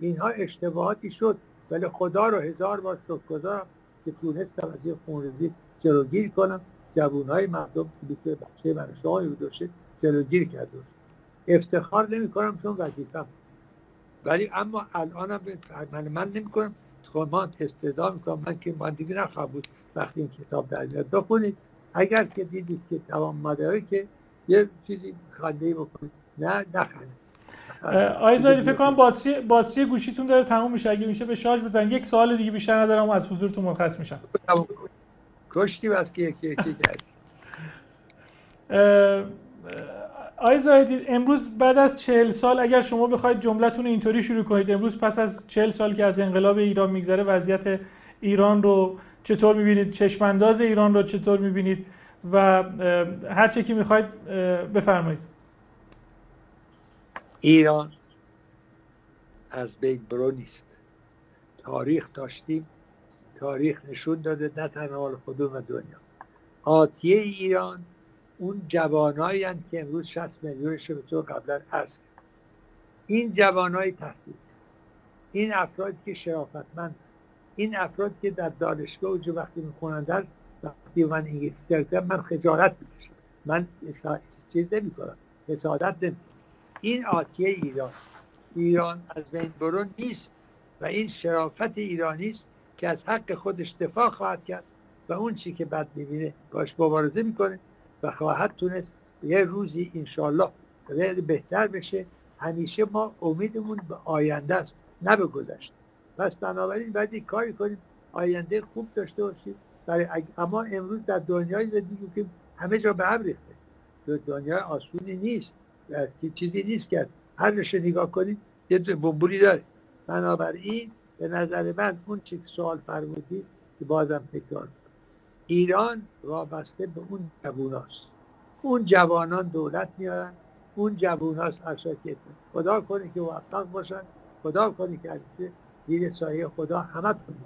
S1: اینها اشتباهاتی شد ولی خدا رو هزار بار شکر گذارم که تونستم از این خونریزی جلوگیری کنم. جوانهای مردم که بچه من شما داشته جلوگیری کرده افتخار نمی کنم چون وظیفم ولی اما الانم من من نمی کنم ما استعداد می‌کنم. من که من دیگه نخواهم بود. وقتی این کتاب در میاد بخونید. اگر که دیدید که تمام که یه چیزی خنده بکنید نه نخنده
S4: آقای زایدی فکر کنم باتری باتری گوشیتون داره تموم میشه. اگه میشه به شارژ بزن یک سوال دیگه بیشتر ندارم از حضورتون مرخص میشم.
S1: کشتی بس که یکی یکی کرد
S4: آقای زاهدی امروز بعد از چهل سال اگر شما بخواید جملتون اینطوری شروع کنید امروز پس از چهل سال که از انقلاب ایران میگذره وضعیت ایران رو چطور می‌بینید؟ چشمانداز ایران رو چطور می‌بینید؟ و هر چه که می‌خواید بفرمایید.
S1: ایران از بین برو نیست. تاریخ داشتیم تاریخ نشون داده نه تنها خودمون و دنیا. آتیه ایران اون جوانایی که امروز 60 میلیونش به تو قبلا عرض این جوانای تحصیل این افراد که شرافتمند این افراد که در دانشگاه جو وقتی می‌خونن در وقتی من انگلیسی من خجالت می‌کشم من چیز نمی کنم حسادت نمی این آتیه ایران. ایران از بین برو نیست و این شرافت ایرانی است که از حق خودش دفاع خواهد کرد و اون چی که بد می‌بینه باش مبارزه می‌کنه و خواهد تونست یه روزی انشالله بهتر بشه. همیشه ما امیدمون به آینده است نه به گذشته. پس بنابراین باید کاری کنیم. آینده خوب داشته باشیم. برای اما امروز در دنیای زندگی که همه جا به هم ریخته. دنیا آسونی نیست. چیزی نیست که هر نشه نگاه کنید یه بمبوری داره. بنابراین به نظر من اون چی سوال فرمودید که بازم تکرار ایران وابسته به اون جواناست. اون جوانان دولت میارن اون جواناست اساتید خدا کنه که موفق باشن خدا کنه که از زیر سایه خدا همه تون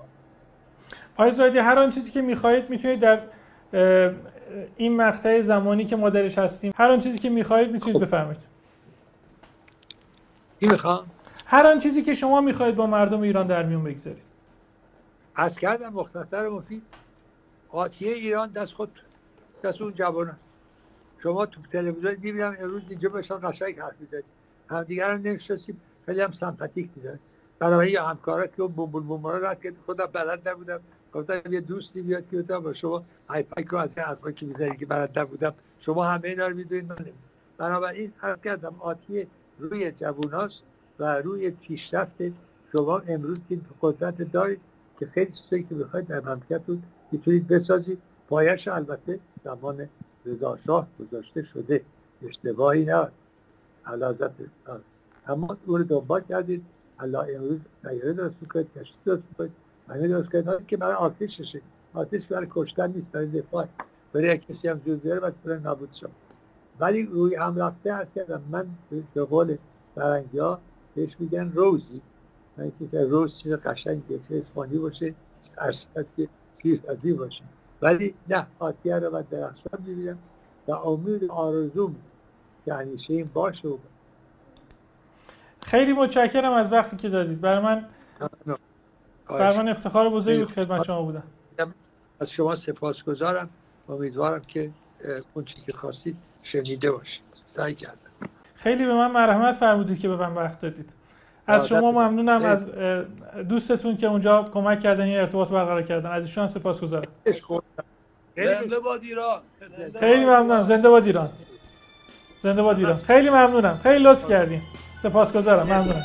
S4: آقای زادی هر آن چیزی که می‌خواهید می‌تونید در این مقطع زمانی که ما درش هستیم هر آن چیزی که می‌خواهید می‌تونید خب. بفرمایید.
S1: کی می‌خوام.
S4: هر آن چیزی که شما می‌خواهید با مردم ایران در میون بگذارید.
S1: از کردم مختصر مفید آتیه ایران دست خود دست اون جوان. شما تو تلویزیون می‌بینم امروز اینجا بهشان قشنگ حرف می‌زنید. هم دیگر هم نمی‌شناسیم خیلی هم سمپاتیک می‌زنید. بنابراین یا همکارا که بومبول بومبول رد کرد خودم بلد نبودم. گفتم یه دوستی بیاد که با شما هایپک رو از این حرفا که می‌زنی که بلد نبودم. شما همه اینا رو می‌دونید من بنابراین عرض کردم آتی روی جووناست و روی پیشرفت شما امروز این قدرت دارید که خیلی چیزایی که بخواید در مملکتتون می‌تونید بسازید. پایش البته زمان رضا شاه گذاشته شده. اشتباهی نه علازت اما اون رو دنبال کردید. الله امروز سیاره درست کنید کشتی درست کنید همه درست کنید که برای آتیششه آتیش برای کشتن نیست برای دفاع. برای کسی هم جز بیاره باید برای نابود شد. ولی روی هم رفته هست کردم من به قول فرنگی ها بهش میگن روزی. من که روز چیز قشنگه چه اسپانی باشه ارسد که پیرپذی باشه. ولی نه آتیه رو من درخشان می‌بینم و امید آرزوم که همیشه این باشه و
S4: خیلی متشکرم از وقتی که دادید. برای من برای من افتخار بزرگی بود خدمت شما بودم.
S1: از شما سپاسگزارم. امیدوارم که اون چیزی که خواستید شنیده باشید سعی کردم.
S4: خیلی به من مرحمت فرمودید که به من وقت دادید. از شما ممنونم. از دوستتون که اونجا کمک کردن این ارتباط برقرار کردن. از ایشون سپاسگزارم.
S5: زنده. باد ایران.
S4: خیلی ممنونم. زنده باد ایران. زنده باد ایران. خیلی ممنونم. خیلی لطف کردیم سپاسگزارم. ممنونم.